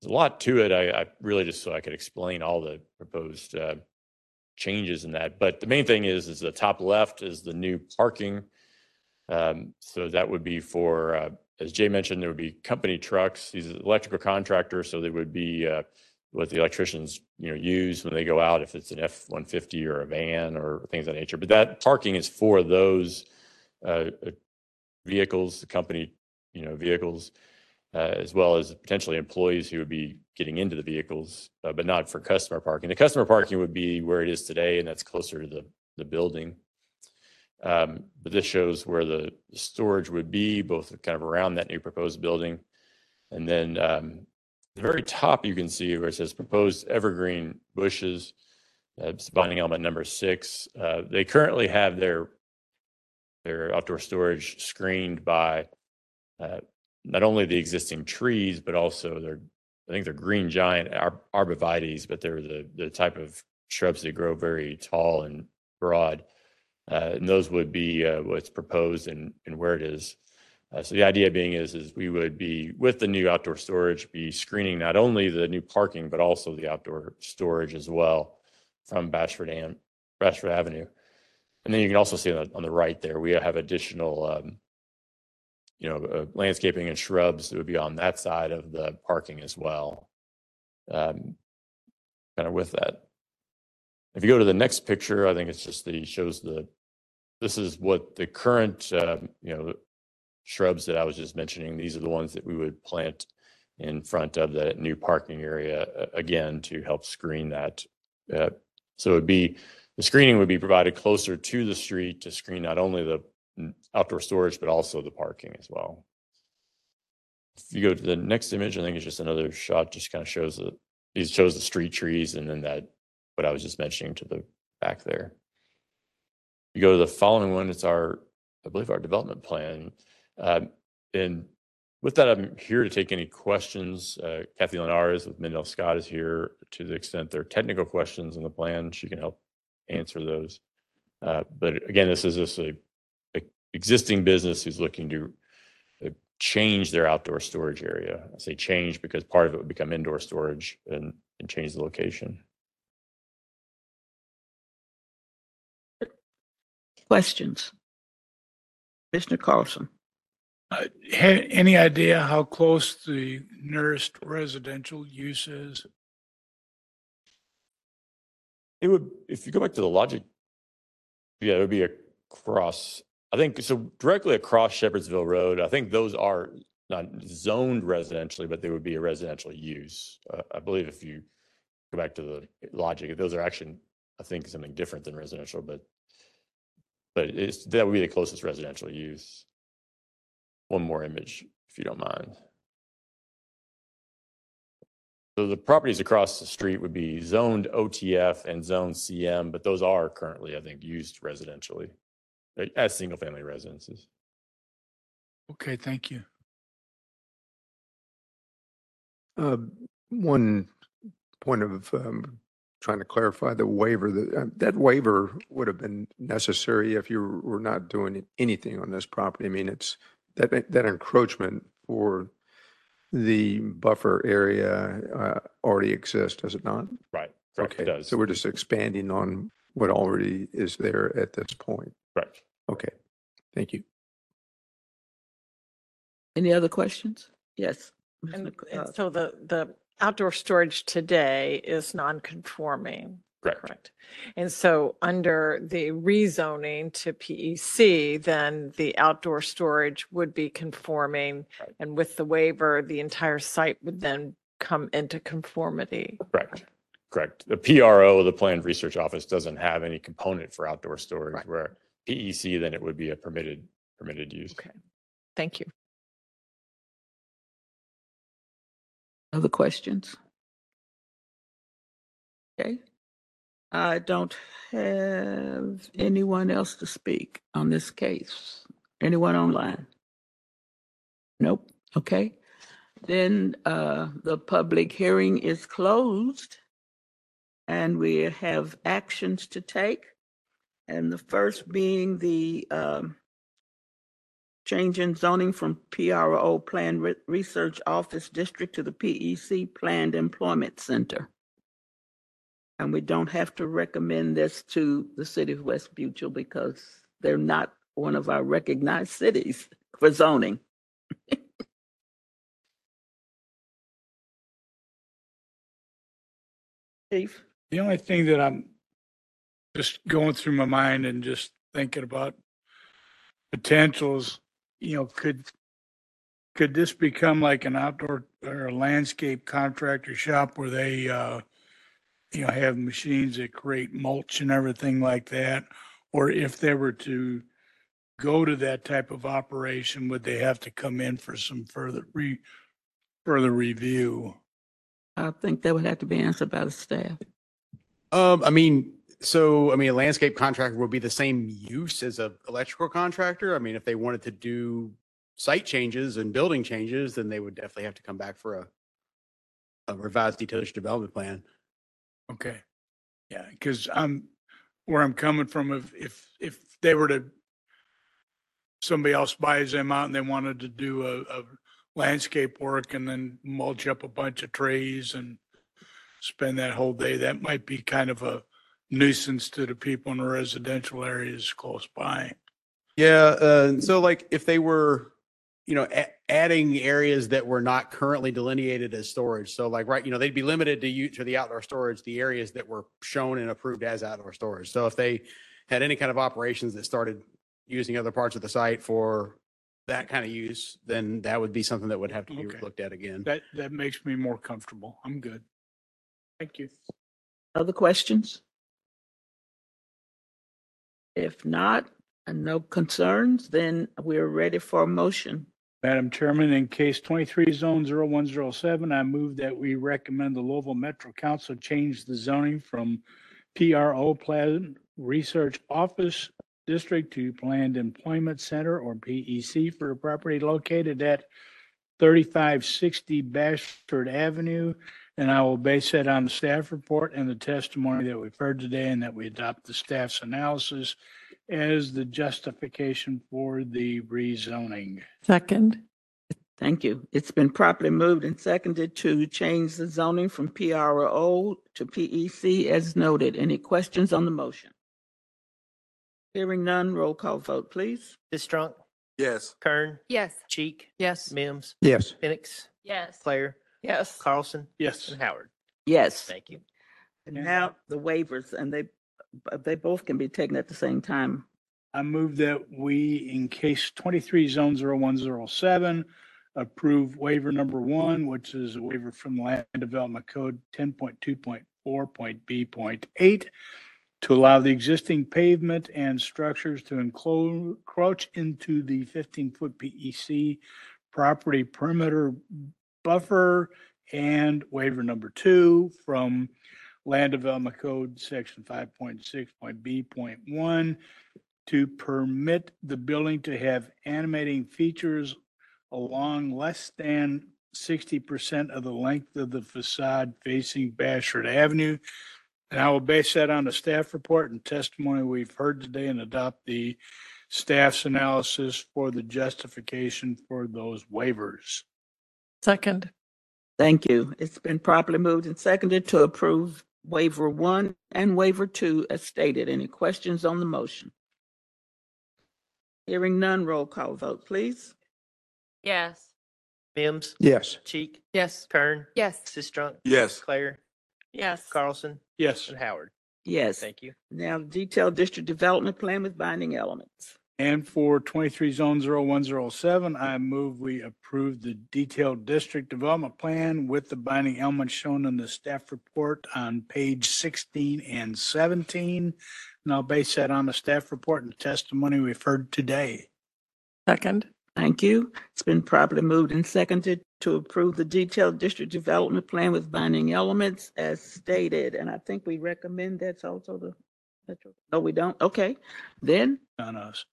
there's a lot to it. I, I really just so I could explain all the proposed uh, changes in that. But the main thing is, is the top left is the new parking. Um, so that would be for, uh, as Jay mentioned, there would be company trucks. He's an electrical contractor, so they would be uh, what the electricians, you know, use when they go out, if it's an F-150 or a van or things of that nature. But that parking is for those uh, vehicles, the company, you know, vehicles, uh, as well as potentially employees who would be getting into the vehicles, uh, but not for customer parking. The customer parking would be where it is today, and that's closer to the, the building. Um, But this shows where the storage would be, both kind of around that new proposed building. And then um, the very top, you can see where it says proposed evergreen bushes. Binding element number six. Uh, They currently have their, their outdoor storage screened by uh, not only the existing trees, but also their, I think they're green giant ar- arborvitaes, but they're the, the type of shrubs that grow very tall and broad. Uh, And those would be uh, what's proposed and, and where it is. Uh, So the idea being is, is we would be, with the new outdoor storage, be screening not only the new parking, but also the outdoor storage as well from Bashford and Bashford Avenue. And then you can also see on the, on the right there, we have additional, um, you know, uh, landscaping and shrubs that would be on that side of the parking as well. Um, Kind of with that. If you go to the next picture, I think it's just the, shows the, this is what the current, um, you know, shrubs that I was just mentioning. These are the ones that we would plant in front of that new parking area, uh, again, to help screen that. Uh, So it'd be, the screening would be provided closer to the street to screen not only the mm, outdoor storage, but also the parking as well. If you go to the next image, I think it's just another shot, just kind of shows the, it shows the street trees and then that, what I was just mentioning to the back there. You go to the following one, it's our, I believe our development plan. Um, And with that, I'm here to take any questions. Uh, Kathy Linares with Mindel Scott is here to the extent there are technical questions on the plan, she can help answer those. Uh, But again, this is just a, a existing business who's looking to uh, change their outdoor storage area. I say change because part of it would become indoor storage and, and change the location. Questions? Mr. Carlson? Uh, ha- Any idea how close the nearest residential use is? It would, if you go back to the logic, yeah, it would be across, I think, so directly across Shepherdsville Road, I think those are not zoned residentially, but they would be a residential use. Uh, I believe if you go back to the logic, those are actually, I think, something different than residential, but but it's, that would be the closest residential use. One more image, if you don't mind. So the properties across the street would be zoned OTF and zoned CM, but those are currently, I think, used residentially uh, as single-family residences. Okay, thank you. Uh, One point of um, trying to clarify the waiver, that, uh, that waiver would have been necessary if you were not doing anything on this property. I mean, it's, that, that encroachment for the buffer area uh, already exists, does it not? Right, correct, it Okay, does. so we're just expanding on what already is there at this point. Correct. Okay, thank you. Any other questions? Yes. Ms. And, Nic- and uh, so the, the outdoor storage today is non-conforming. Correct. Correct. And so under the rezoning to PEC, then the outdoor storage would be conforming. Right. And with the waiver, the entire site would then come into conformity. Correct, correct. The PRO, the Planned Research Office, doesn't have any component for outdoor storage, Right. where PEC, then it would be a permitted, permitted use. Okay. Thank you. Other questions? Okay. I don't have anyone else to speak on this case. Anyone online? Nope. Okay. Then uh, the public hearing is closed and we have actions to take. And the first being the um, change in zoning from PRO Planned Re- Research Office District to the PEC Planned Employment Center. And we don't have to recommend this to the city of West Buechel because they're not one of our recognized cities for zoning. Chief? The only thing that I'm just going through my mind and just thinking about potentials, you know, could, could this become like an outdoor or a landscape contractor shop where they, uh, you know, have machines that create mulch and everything like that? Or if they were to go to that type of operation, would they have to come in for some further re, further review? I think that would have to be answered by the staff. Um, I mean, so, I mean, a landscape contractor would be the same use as a electrical contractor. I mean, if they wanted to do site changes and building changes, then they would definitely have to come back for a a revised detailed development plan. Okay. Yeah, because I'm, where I'm coming from, if, if, if they were to, somebody else buys them out and they wanted to do a, a landscape work and then mulch up a bunch of trees and spend that whole day, that might be kind of a nuisance to the people in the residential areas close by. Yeah, uh, so like if they were, you know, a- adding areas that were not currently delineated as storage. So like, right, you know, they'd be limited to you, to the outdoor storage, the areas that were shown and approved as outdoor storage. So if they had any kind of operations that started using other parts of the site for that kind of use, then that would be something that would have to be Okay. looked at again. That, that makes me more comfortable. I'm good. Thank you. Other questions? If not, and no concerns, then we're ready for a motion. Madam Chairman, in case twenty-three zone 0107, I move that we recommend the Louisville Metro Council change the zoning from PRO Plan Research Office District to Planned Employment Center or PEC for a property located at thirty-five sixty Bashford Avenue. And I will base that on the staff report and the testimony that we've heard today and that we adopt the staff's analysis as the justification for the rezoning. Second. Thank you. It's been properly moved and seconded to change the zoning from PRO to PEC as noted. Any questions on the motion? Hearing none, roll call vote, please. Sistrunk, Yes. Kern, Yes. Cheek, Yes. Mims, Yes. Penix, Yes. Claire, Yes. Carlson, Yes. and Howard. Yes. Thank you. And now the waivers, and they, they both can be taken at the same time. I move that we, in case twenty-three zone zero one zero seven, approve waiver number one, which is a waiver from Land Development Code ten point two point four point B point eight to allow the existing pavement and structures to encroach into the fifteen-foot PEC property perimeter buffer and waiver number two from Land Development Code, section five point six point B point one to permit the building to have animating features along less than sixty percent of the length of the facade facing Bashford Avenue. And I will base that on the staff report and testimony we've heard today and adopt the staff's analysis for the justification for those waivers. Second. Thank you. It's been properly moved and seconded to approve waiver one and waiver two as stated. Any questions on the motion? Hearing none, roll call vote, please. Yes. Mims, Yes. Cheek, Yes. Kern, Yes. Sistrunk, Yes. Claire, Yes. Carlson, Yes. and Howard. Yes. Thank you. Now, detailed district development plan with binding elements. And for twenty-three zone zero one zero seven, I move we approve the detailed district development plan with the binding elements shown in the staff report on page sixteen and seventeen. And I'll base that on the staff report and testimony we've heard today. Second. Thank you. It's been properly moved and seconded to approve the detailed district development plan with binding elements as stated. And I think we recommend that's also the, no, we don't? Okay, then On us.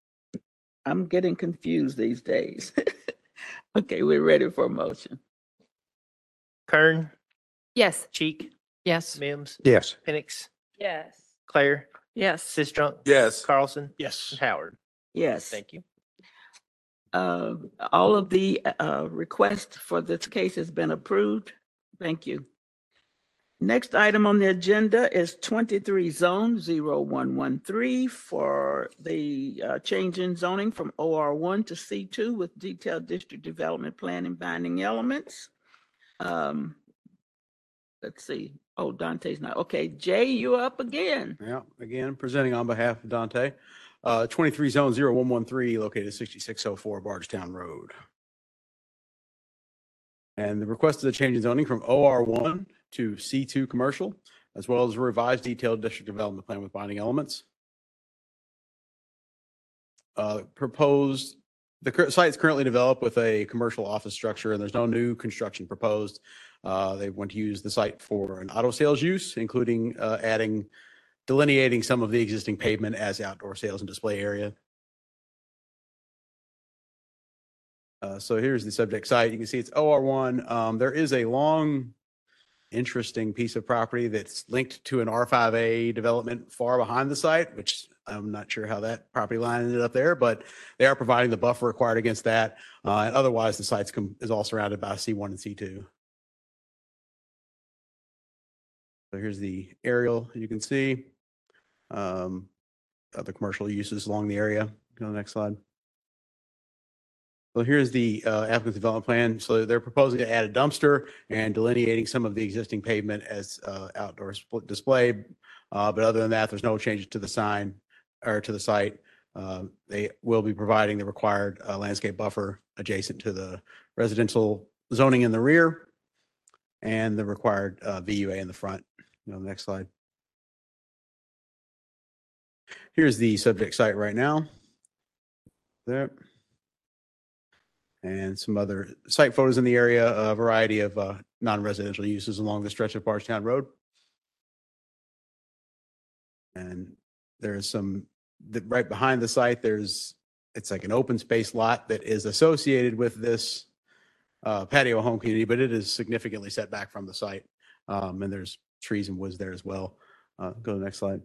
I'm getting confused these days. Okay, we're ready for a motion. Kern, Yes. Cheek, Yes. Mims, Yes. Penix, Yes. Claire, Yes. Sistrunk, Yes. Carlson, Yes. and Howard. Yes. Thank you. Uh, all of the, uh, request for this case has been approved. Thank you. Next item on the agenda is twenty-three zone 0113 for the, uh, change in zoning from OR one to C two with detailed district development plan and binding elements. Um, let's see. Oh, Dante's not. Okay, Jay, you up again. Yeah, again, presenting on behalf of Dante. Uh, 23 zone 0113 located at 6604 Bardstown Road. And the request is a change in zoning from OR1 to C2 commercial, as well as a revised detailed district development plan with binding elements. Uh, Proposed, the site is currently developed with a commercial office structure and there's no new construction proposed. Uh, They want to use the site for an auto sales use, including uh, adding delineating some of the existing pavement as outdoor sales and display area. Uh, so here's the subject site. You can see it's OR1. Um, there is a long, interesting piece of property that's linked to an R5A development far behind the site, which I'm not sure how that property line ended up there, but they are providing the buffer required against that. Uh, and otherwise, the site's com- is all surrounded by C1 and C2. So here's the aerial you can see. Um, other commercial uses along the area. Go to the next slide. So here's the uh, applicant development plan. So they're proposing to add a dumpster and delineating some of the existing pavement as uh, outdoor display. Uh, But other than that, there's no changes to the sign or to the site. Uh, They will be providing the required uh, landscape buffer adjacent to the residential zoning in the rear and the required uh, VUA in the front. You know, next slide. Here's the subject site right now. There. And some other site photos in the area, a variety of uh, non-residential uses along the stretch of Bardstown Road. And there is some, the, right behind the site, there's, it's like an open space lot that is associated with this uh, patio home community, but it is significantly set back from the site. Um, And there's trees and woods there as well. Uh, Go to the next slide.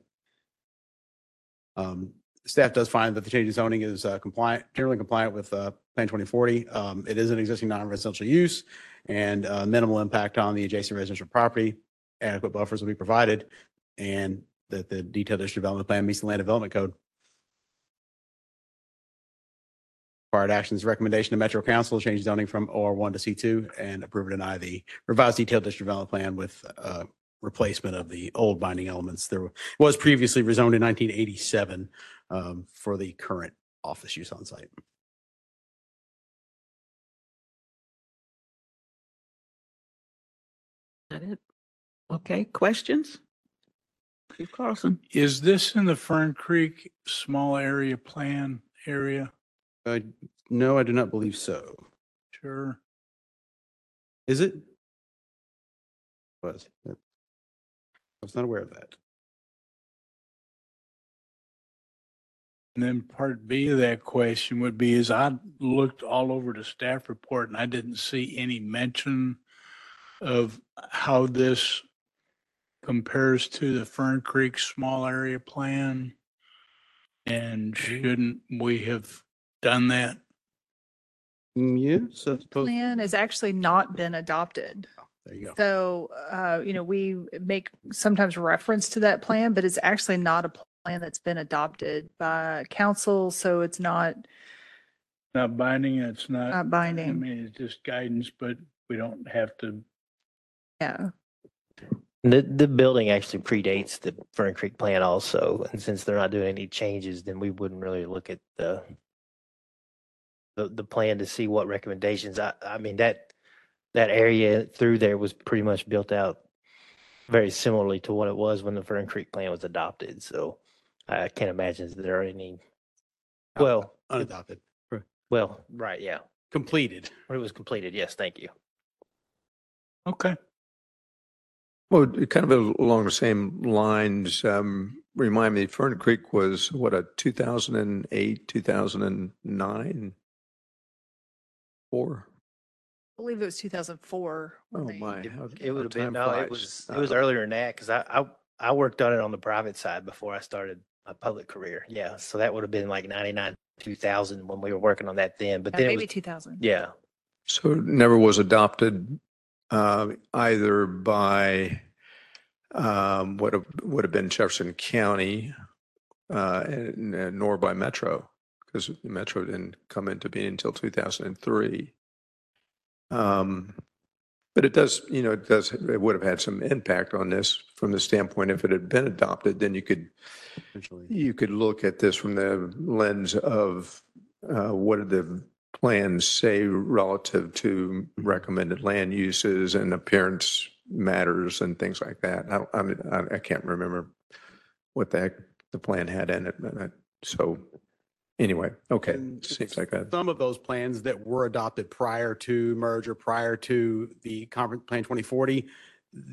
Um, Staff does find that the change in zoning is uh, compliant, generally compliant with uh, Plan 2040. Um, It is an existing non-residential use and uh, minimal impact on the adjacent residential property. Adequate buffers will be provided and that the detailed district development plan meets the land development code. Required actions, recommendation to Metro Council, change zoning from OR1 to C2 and approve or deny the revised detailed district development plan with uh, replacement of the old binding elements. There was previously rezoned in 1987 um, for the current office use on site. That it? Okay, questions? Chief Carlson? Is this in the Fern Creek small area plan area? Uh, No, I do not believe so. Sure. Is it? Was. I was not aware of that. And then part B of that question would be, is I looked all over the staff report and I didn't see any mention of how this compares to the Fern Creek Small Area Plan. And shouldn't we have done that? Mm, Yeah, so suppose- Plan has actually not been adopted. there you go. So, uh, you know, we make sometimes reference to that plan, but it's actually not a plan that's been adopted by council. So it's not, Not binding, it's not, not I binding. mean, it's just guidance, but we don't have to Yeah. The, the building actually predates the Fern Creek plan also, and since they're not doing any changes, then we wouldn't really look at the the, the plan to see what recommendations, I, I mean, that, that area through there was pretty much built out very similarly to what it was when the Fern Creek plan was adopted, so I can't imagine that there are any, well, Unadopted, well, right, yeah, completed. when it was completed, yes, thank you. Okay. Well, kind of along the same lines, um, remind me, Fern Creek was what, a 2008, 2009? Four? I believe it was 2004. when Oh, they- my. It- how- It how would have been, time no, it flies. was, it was Uh, earlier than that, because I, I, I worked on it on the private side before I started my public career. Yeah, so that would have been like ninety-nine, two thousand when we were working on that then, but Yeah, then it Maybe was, 2000. yeah. So it never was adopted uh, either by um, what have- would have been Jefferson County uh, and and nor by Metro, because Metro didn't come into being until 2003. Um, But it does, you know, it does, it would have had some impact on this from the standpoint, if it had been adopted, then you could you could look at this from the lens of uh, what did the plans say relative to recommended land uses and appearance matters and things like that. I, I, mean, I- I can't remember what the heck the plan had in it. but I- So anyway, okay, And seems like that. Some of those plans that were adopted prior to merger, prior to the conference plan 2040,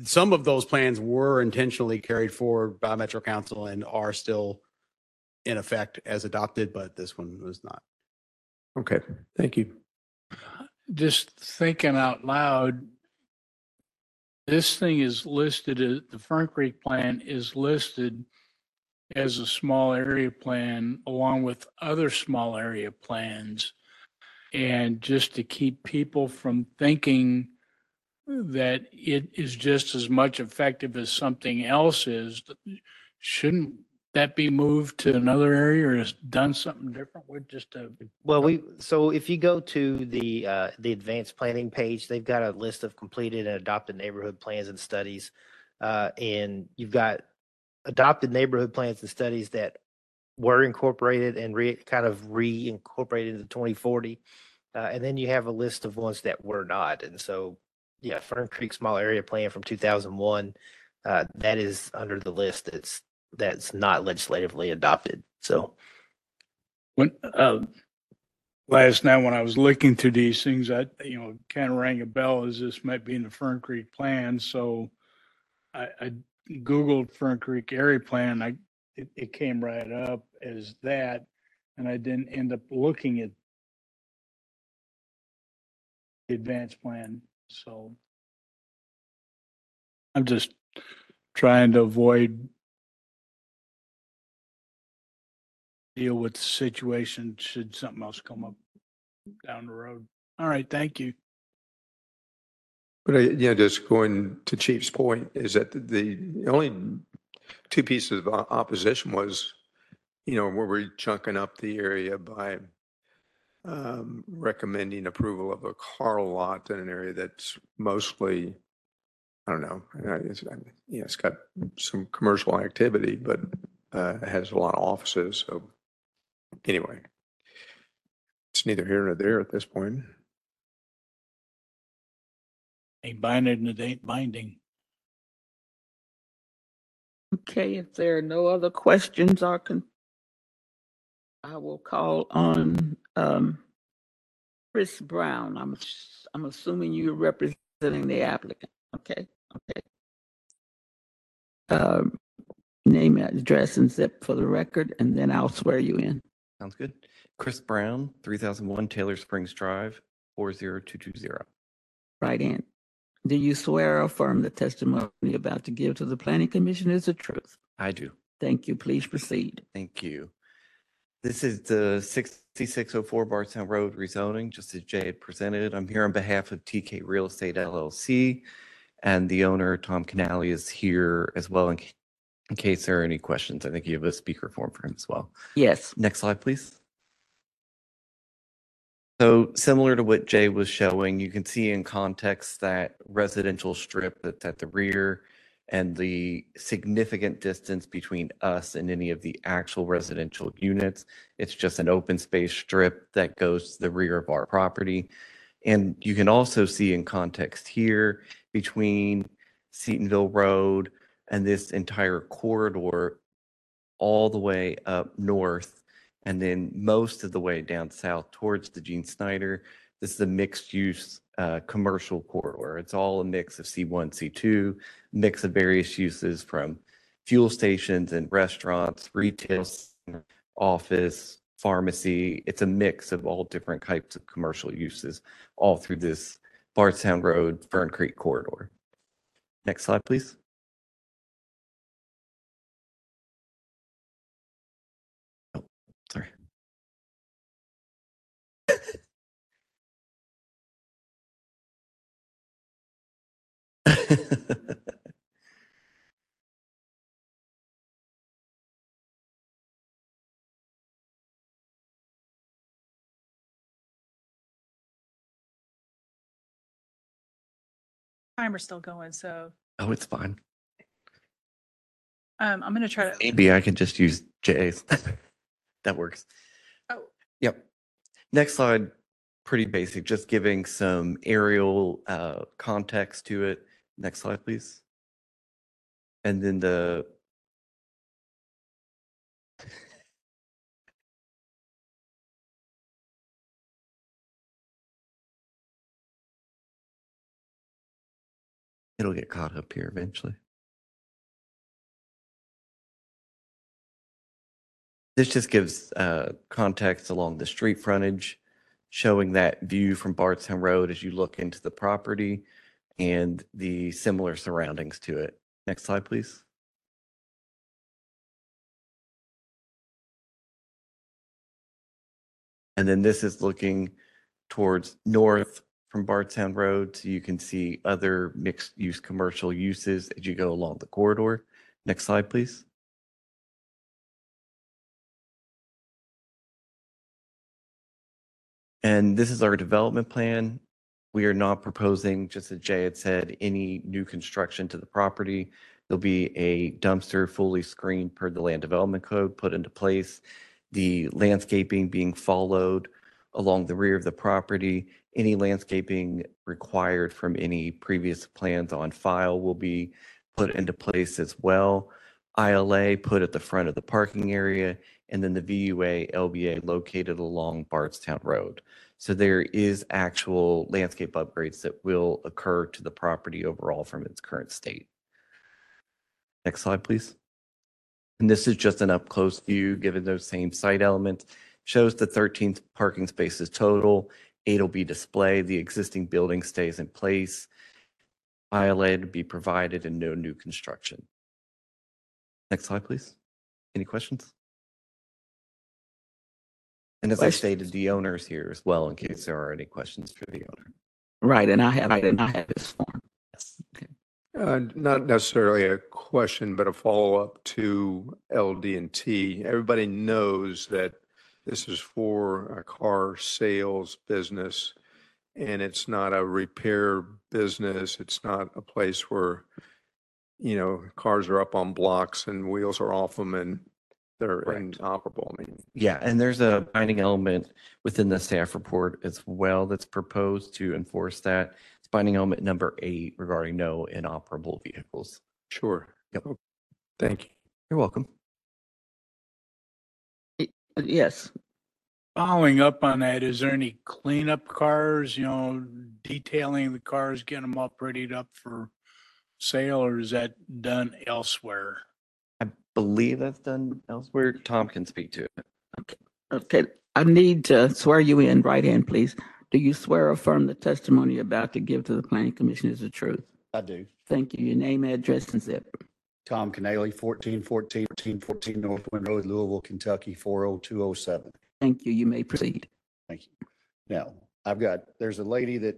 some of those plans were intentionally carried forward by Metro Council and are still in effect as adopted, but this one was not. Okay, thank you. just thinking out loud, this thing is listed, as the Fern Creek plan is listed as a small area plan along with other small area plans. And just to keep people from thinking that it is just as much effective as something else is, shouldn't that be moved to another area or is done something different with just Well, we, so if you go to the, uh, the advanced planning page, they've got a list of completed and adopted neighborhood plans and studies. Uh, and you've got adopted neighborhood plans and studies that were incorporated and re, kind of re-incorporated into twenty forty. Uh, and then you have a list of ones that were not. And so, yeah, Fern Creek Small Area Plan from two thousand one, uh, that is under the list that's, that's not legislatively adopted. So, when, uh, last night when I was looking through these things, I, you know, kind of rang a bell as this might be in the Fern Creek plan. So I, I Googled Fern Creek area plan. I, it, it came right up as that. And I didn't end up looking at the advanced plan. So I'm just trying to avoid deal with the situation should something else come up down the road. All right, thank you. But I, you know, just going to Chief's point is that the the only two pieces of opposition was, you know, where we're chunking up the area by um, recommending approval of a car lot in an area that's mostly, I don't know, uh, it's, uh, yeah, it's got some commercial activity, but uh, it has a lot of offices. So anyway, it's neither here nor there at this point. Ain't binding, it ain't binding. Okay, if there are no other questions or con, I will call on, um, Chris Brown. I'm, I'm assuming you're representing the applicant. Okay, okay. Um, name, address, and zip for the record, and then I'll swear you in. Sounds good. Chris Brown, three thousand one Taylor Springs Drive, four zero two two zero. Right in. Do you swear or affirm the testimony you're about to give to the planning commission is the truth? I do. Thank you. Please proceed. Thank you. This is the sixty-six oh four Bardstown Road rezoning, just as Jay had presented. I'm here on behalf of TK Real Estate LLC. And the owner, Tom Canali, is here as well in in case there are any questions. I think you have a speaker form for him as well. Yes. Next slide, please. So similar to what Jay was showing, you can see in context that residential strip that's at the rear and the significant distance between us and any of the actual residential units. It's just an open space strip that goes to the rear of our property. And you can also see in context here between Seatonville Road and this entire corridor all the way up north and then most of the way down south towards the Gene Snyder. This is a mixed use uh, commercial corridor. It's all a mix of C1, C2, mix of various uses from fuel stations and restaurants, retail, office, pharmacy. It's a mix of all different types of commercial uses all through this Bardstown Road, Fern Creek corridor. Next slide, please. Timer's still going, so Oh, it's fine. um, I'm gonna try to. Maybe I can just use J's. That works. Oh. Yep. Next slide, pretty basic, just giving some aerial uh, context to it. Next slide, please. And then the it'll get caught up here eventually. This just gives uh, context along the street frontage, showing that view from Bardstown Road as you look into the property and the similar surroundings to it. Next slide, please. And then this is looking towards north from Bardstown Road, so you can see other mixed-use commercial uses as you go along the corridor. Next slide, please. And this is our development plan. We are not proposing, just as Jay had said, any new construction to the property. There'll be a dumpster fully screened per the land development code put into place. The landscaping being followed along the rear of the property. Any landscaping required from any previous plans on file will be put into place as well. ILA put at the front of the parking area, and then the VUA LBA located along Bardstown Road. So there is actual landscape upgrades that will occur to the property overall from its current state. Next slide, please. And this is just an up close view, given those same site elements. Shows the 13 parking spaces total. Eight will be displayed. The existing building stays in place. ILA to be provided and no new construction. Next slide, please. Any questions? And as I stated, the owner's here as well in case there are any questions for the owner. Right, and I have, I did not have this form. Uh, Not necessarily a question, but a follow-up to LD and T. Everybody knows that This is for a car sales business. And it's not a repair business. It's not a place where, you know, cars are up on blocks and wheels are off them and they're Correct. inoperable. I mean, Yeah, and there's a binding element within the staff report as well that's proposed to enforce that. It's binding element number eight regarding no inoperable vehicles. sure. Yep. Oh, Thank you. You're welcome. Uh, yes, Following up on that, is there any cleanup cars, you know, detailing the cars, getting them all prettied up for sale, or is that done elsewhere? I believe that's done elsewhere. Tom can speak to it. okay. I need to swear you in, right hand, please. Do you swear or affirm the testimony you're about to give to the planning commission is the truth? I do. Thank you. Your name, address, and zip. Tom Canale, fourteen fourteen, fourteen fourteen North Wind Road, Louisville, Kentucky, four oh two oh seven. Thank you. You may proceed. Thank you. Now, I've got, there's a lady that,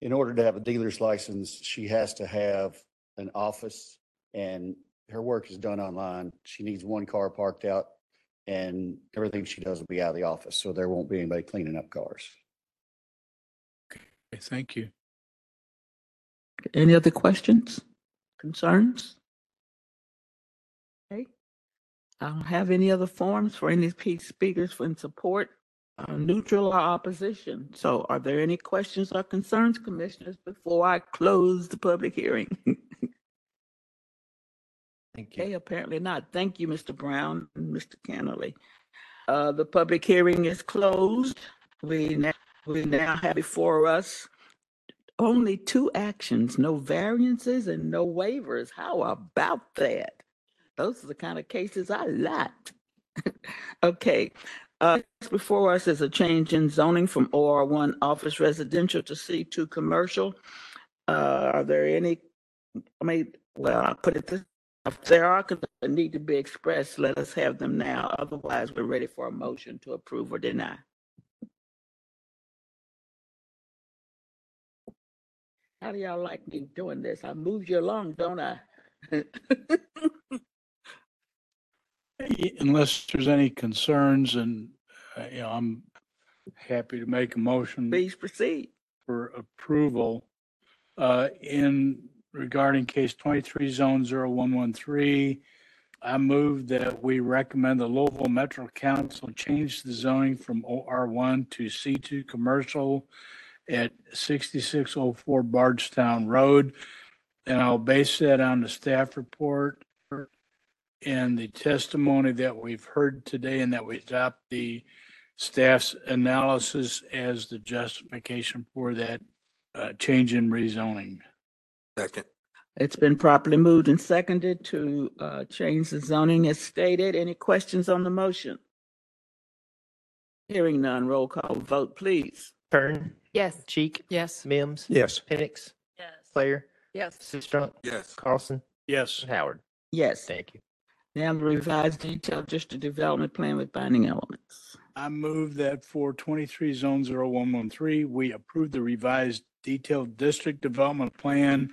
in order to have a dealer's license, she has to have an office and her work is done online. She needs one car parked out and everything she does will be out of the office. So there won't be anybody cleaning up cars. Okay, Thank you. Any other questions, concerns? Okay. I don't have any other forms for any pe- speakers for in support, uh, neutral or opposition. So are there any questions or concerns, commissioners, before I close the public hearing? Thank you. Okay, apparently not. Thank you, Mr. Brown and Mr. Kennelly. Uh, the public hearing is closed. We now, we now have before us only two actions, no variances and no waivers. How about that? Those are the kind of cases I like. Okay, uh, before us is a change in zoning from OR one office residential to C two commercial. Uh, are there any, I mean, well, I'll put it this, if there are concerns that need to be expressed, let us have them now. Otherwise, we're ready for a motion to approve or deny. How do y'all like me doing this? I move you along, don't I? Unless there's any concerns and, uh, you know, I'm happy to make a motion Please proceed. for approval uh, in regarding case twenty-three zone 0113. I move that we recommend the Louisville Metro Council change the zoning from OR one to C two commercial at sixty-six oh four Bardstown Road. And I'll base that on the staff report and the testimony that we've heard today and that we adopt the staff's analysis as the justification for that uh, change in rezoning. Second. It's been properly moved and seconded to uh, change the zoning as stated. Any questions on the motion? Hearing none, roll call vote, please. Kern, Yes. Cheek, Yes. Mims, Yes. Penix, Yes. Claire, Yes. Sistrunk, Yes. Carlson, Yes, and Howard. Yes. Thank you. Now the revised detailed district development plan with binding elements. I move that for twenty-three zone zero one one three, we approve the revised detailed district development plan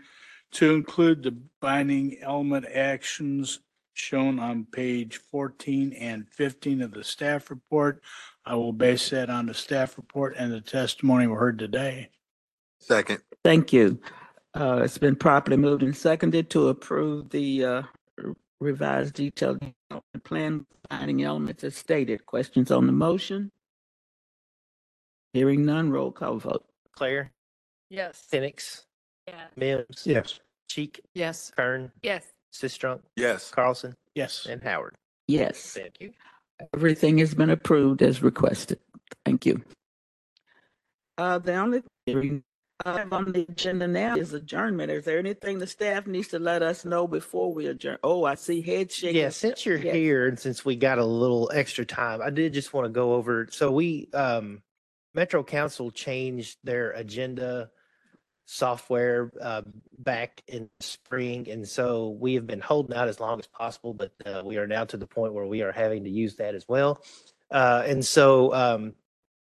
to include the binding element actions shown on page fourteen and fifteen of the staff report. I will base that on the staff report and the testimony we heard today. Second. Thank you. Uh, It's been properly moved and seconded to approve the uh, revised detailed development plan with binding elements as stated. Questions on the motion? Hearing none, roll call vote. Claire, Yes. Penix, Yeah. Mims, Yes. Cheek, Yes. Kern, Yes. Sistrunk, Yes. Carlson, Yes. and Howard. Yes. Thank you. Everything has been approved as requested. Thank you. Uh, the only hearing item on the agenda now is adjournment. Is there anything the staff needs to let us know before we adjourn? Oh, I see head shaking. Yeah, since you're Yes. here and since we got a little extra time, I did just want to go over. So we, um, Metro Council changed their agenda software uh, back in spring, and so we have been holding out as long as possible, but uh, we are now to the point where we are having to use that as well. Uh, and so um,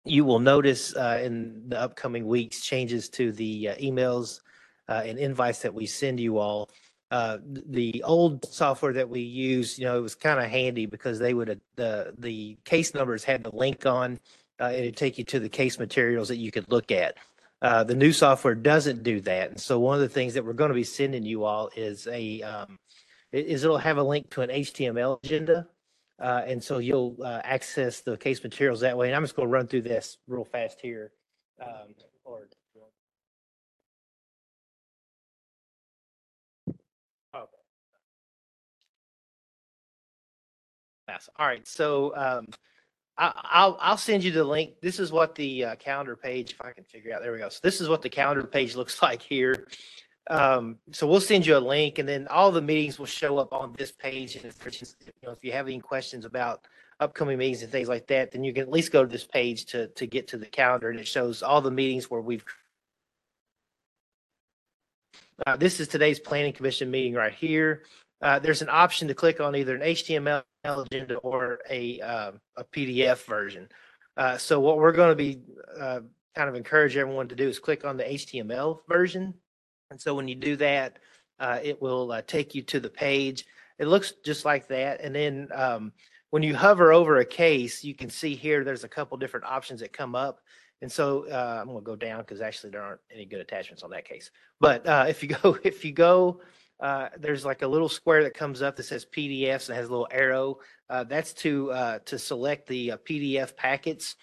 you will notice uh, in the upcoming weeks changes to the uh, emails uh, and invites that we send you all. the old software that we used, you know, it was kind of handy because they would, the, the case numbers had the link on. It'd take you to the case materials that you could look at. Uh, the new software doesn't do that. And so one of the things that we're going to be sending you all is a, um, is it'll have a link to an HTML agenda. Uh, and so you'll, uh, access the case materials that way. And I'm just going to run through this real fast here. Um, or-. All right. So, um, I, I'll, I'll send you the link. This is what the uh, calendar page, if I can figure out, there we go. So this is what the calendar page looks like here. Um, so we'll send you a link and then all the meetings will show up on this page. And if, you know, if you have any questions about upcoming meetings and things like that, then you can at least go to this page to, to get to the calendar and it shows all the meetings where we've uh, this is today's planning commission meeting right here. Uh, there's an option to click on either an HTML agenda or a, um, a PDF version. Uh, so what we're going to be, uh, kind of encourage everyone to do is click on the HTML version. And so when you do that, uh, it will, uh, take you to the page. It looks just like that. And then, um, when you hover over a case, you can see here, there's a couple different options that come up. And so, I'm gonna go down because actually there aren't any good attachments on that case. But, if you go, if you go, uh, there's like a little square that comes up that says PDFs and has a little arrow. Uh, that's to, uh, to select the uh, PDF packets.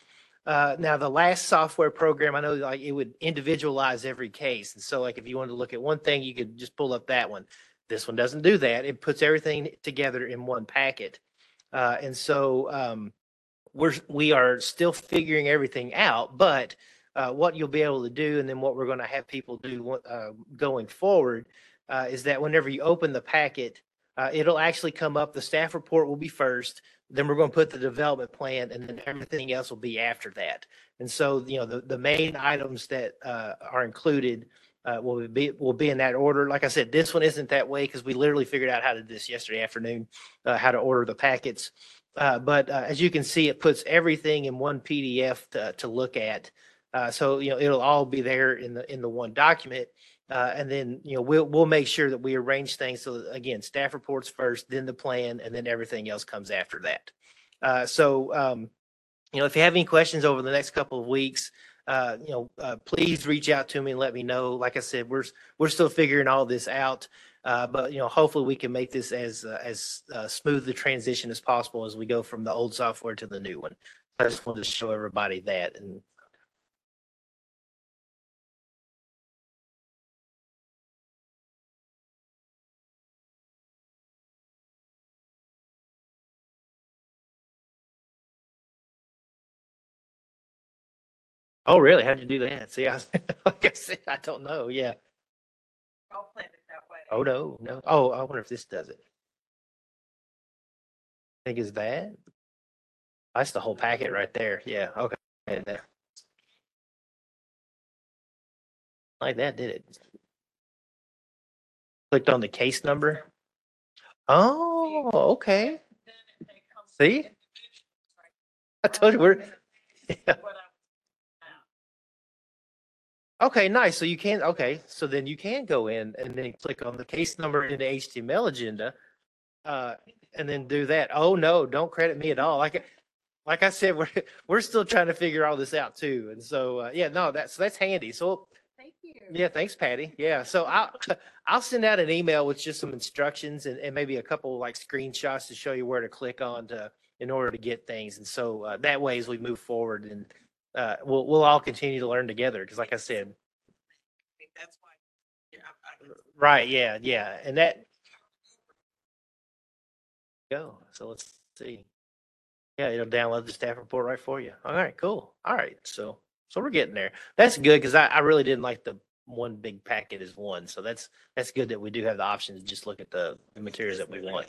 Uh, now the last software program, I know like it would individualize every case. And so like if you wanted to look at one thing, you could just pull up that one. This one doesn't do that. It puts everything together in one packet. Uh, and so, um, we're, we are still figuring everything out, but, uh, what you'll be able to do and then what we're going to have people do, uh, going forward, uh, is that whenever you open the packet, uh, it'll actually come up, the staff report will be first, then we're going to put the development plan and then everything else will be after that. And so, you know, the, the main items that, uh, are included, uh, will be, will be in that order. Like I said, this one isn't that way because we literally figured out how to do this yesterday afternoon, uh, how to order the packets. Uh, but, uh, as you can see, it puts everything in one PDF to, to look at. So, you know, it'll all be there in the, in the one document. Uh, and then, you know, we'll, we'll make sure that we arrange things. So that, again, staff reports first, then the plan, and then everything else comes after that. Uh, so, um, you know, if you have any questions over the next couple of weeks, uh, you know, uh, please reach out to me and let me know. Like I said, we're, we're still figuring all this out. Uh, but, you know, hopefully we can make this as, uh, as, uh, smooth the transition as possible as we go from the old software to the new one. I just wanted to show everybody that and Oh, really? How'd you do that? See, I, like I said, I don't know. Yeah. Oh, no, no. Oh, I wonder if this does it. Think is that? That's the whole packet right there. Yeah. Okay. There. Like that, did it? Clicked on the case number. Oh, okay. See? I told you we're. Yeah. Okay, nice. So you can, okay, so then you can go in and then click on the case number in the HTML agenda. Uh, and then do that. Oh, no, don't credit me at all. Like, I- like I said, we're, we're still trying to figure all this out too. And so, uh, yeah, no, that's, that's handy. So. Thank you. Yeah, thanks, Patty. Yeah, so I'll, I'll send out an email with just some instructions and, and maybe a couple like screenshots to show you where to click on to, in order to get things. And so, uh, that way as we move forward and, uh, we'll, we'll all continue to learn together. Cause like I said, That's why. yeah, I- I- Right, yeah, yeah, and that. Go, so let's see. Yeah, it'll download the staff report right for you. All right, cool. All right, so, so we're getting there. That's good, because I, I really didn't like the one big packet as one, so that's, that's good that we do have the option to just look at the the materials that we want.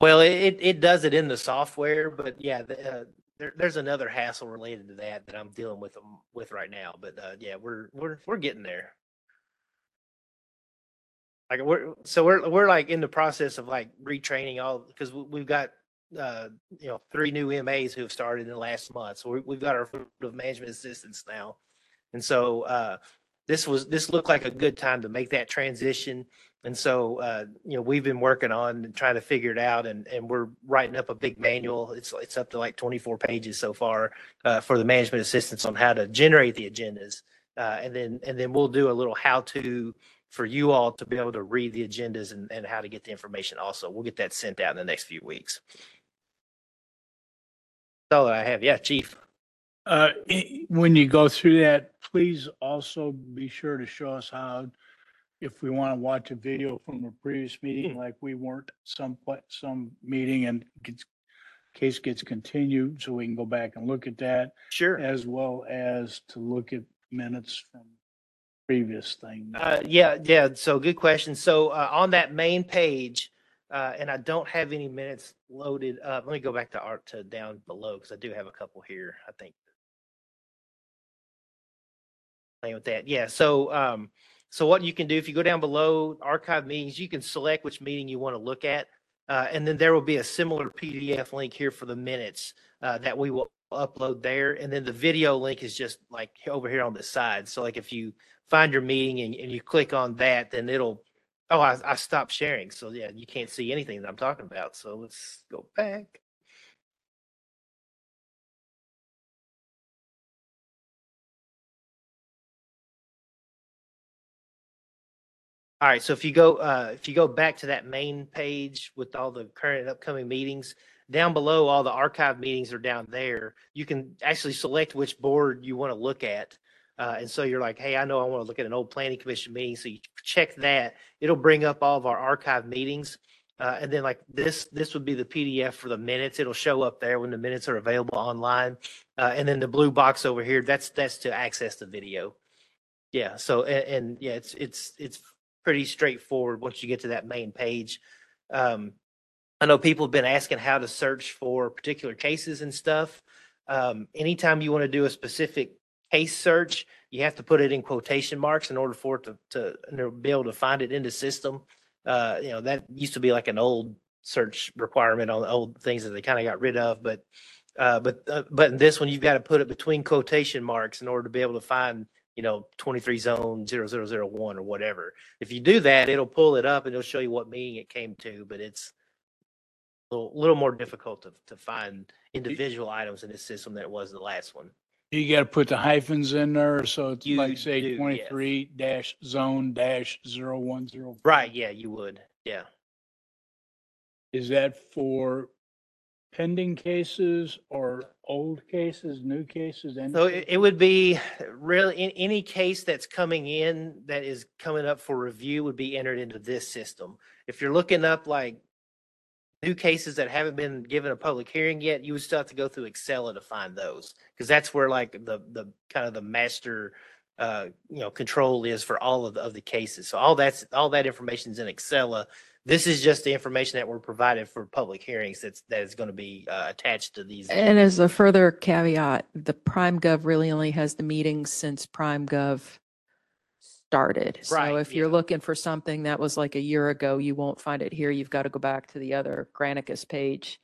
Well, it, it, it does it in the software, but yeah, the, uh, there, there's another hassle related to that that I'm dealing with, um, with right now, but, uh, yeah, we're, we're, we're getting there. Like we're, so we're, we're like in the process of like retraining all, because we, we've got, uh, you know, three new MAs who have started in the last month. So we, we've got our management assistants now. And so, uh, this was, this looked like a good time to make that transition. And so, uh, you know, we've been working on and trying to figure it out and, and we're writing up a big manual. It's, it's up to like 24 pages so far, uh, for the management assistants on how to generate the agendas. Uh, and then, and then we'll do a little how-to for you all to be able to read the agendas and, and how to get the information also. We'll get that sent out in the next few weeks. That's all that I have. Yeah, chief. Uh, when you go through that, please also be sure to show us how, if we want to watch a video from a previous meeting, like we weren't some, pla- some meeting and gets, case gets continued, so we can go back and look at that, Sure. as well as to look at minutes from previous things. Uh, yeah, yeah. So good question. So, uh, on that main page, uh, and I don't have any minutes loaded up. Let me go back to art to down below because I do have a couple here, I think. Playing with that. Yeah. So, um, so what you can do if you go down below archive meetings, you can select which meeting you want to look at. Uh, and then there will be a similar PDF link here for the minutes, uh, that we will upload there. And then the video link is just like over here on the side. So like if you find your meeting and, and you click on that, then it'll, oh, I, I stopped sharing. So yeah, you can't see anything that I'm talking about. So let's go back. All right, so if you go, uh, if you go back to that main page with all the current and upcoming meetings, down below, all the archive meetings are down there. You can actually select which board you want to look at. Uh, and so you're like, hey, I know I want to look at an old planning commission meeting. So you check that. It'll bring up all of our archive meetings. Uh, and then like this, this would be the PDF for the minutes. It'll show up there when the minutes are available online. Uh, and then the blue box over here, that's, that's to access the video. Yeah. So, and, and yeah, it's, it's, it's pretty straightforward once you get to that main page. Um, I know people have been asking how to search for particular cases and stuff. Um, anytime you want to do a specific case search, you have to put it in quotation marks in order for it to, to to be able to find it in the system. Uh, you know, that used to be like an old search requirement on old things that they kind of got rid of, but uh, but uh, but in this one, you've got to put it between quotation marks in order to be able to find, you know, 23 zone 0001 or whatever. If you do that, it'll pull it up and it'll show you what meeting it came to, but it's a little, little more difficult to, to find individual items in this system than it was the last one. You got to put the hyphens in there, so it's You like do, say yes. twenty-three dash zone dash zero one zero. Right, yeah, you would. Yeah. Is that for pending cases or old cases, new cases? any So it, it would be really, in any case that's coming in that is coming up for review would be entered into this system. If you're looking up like new cases that haven't been given a public hearing yet, you would still have to go through Excel to find those. Because that's where like the, the kind of the master, uh, you know, control is for all of the, of the cases. So all that's, all that information's in Excel. This is just the information that we're provided for public hearings that's, that is going to be uh, attached to these. And as a further caveat, the Prime Gov really only has the meetings since Prime Gov started. So Right, if you're yeah. looking for something that was like a year ago, you won't find it here. You've got to go back to the other Granicus page.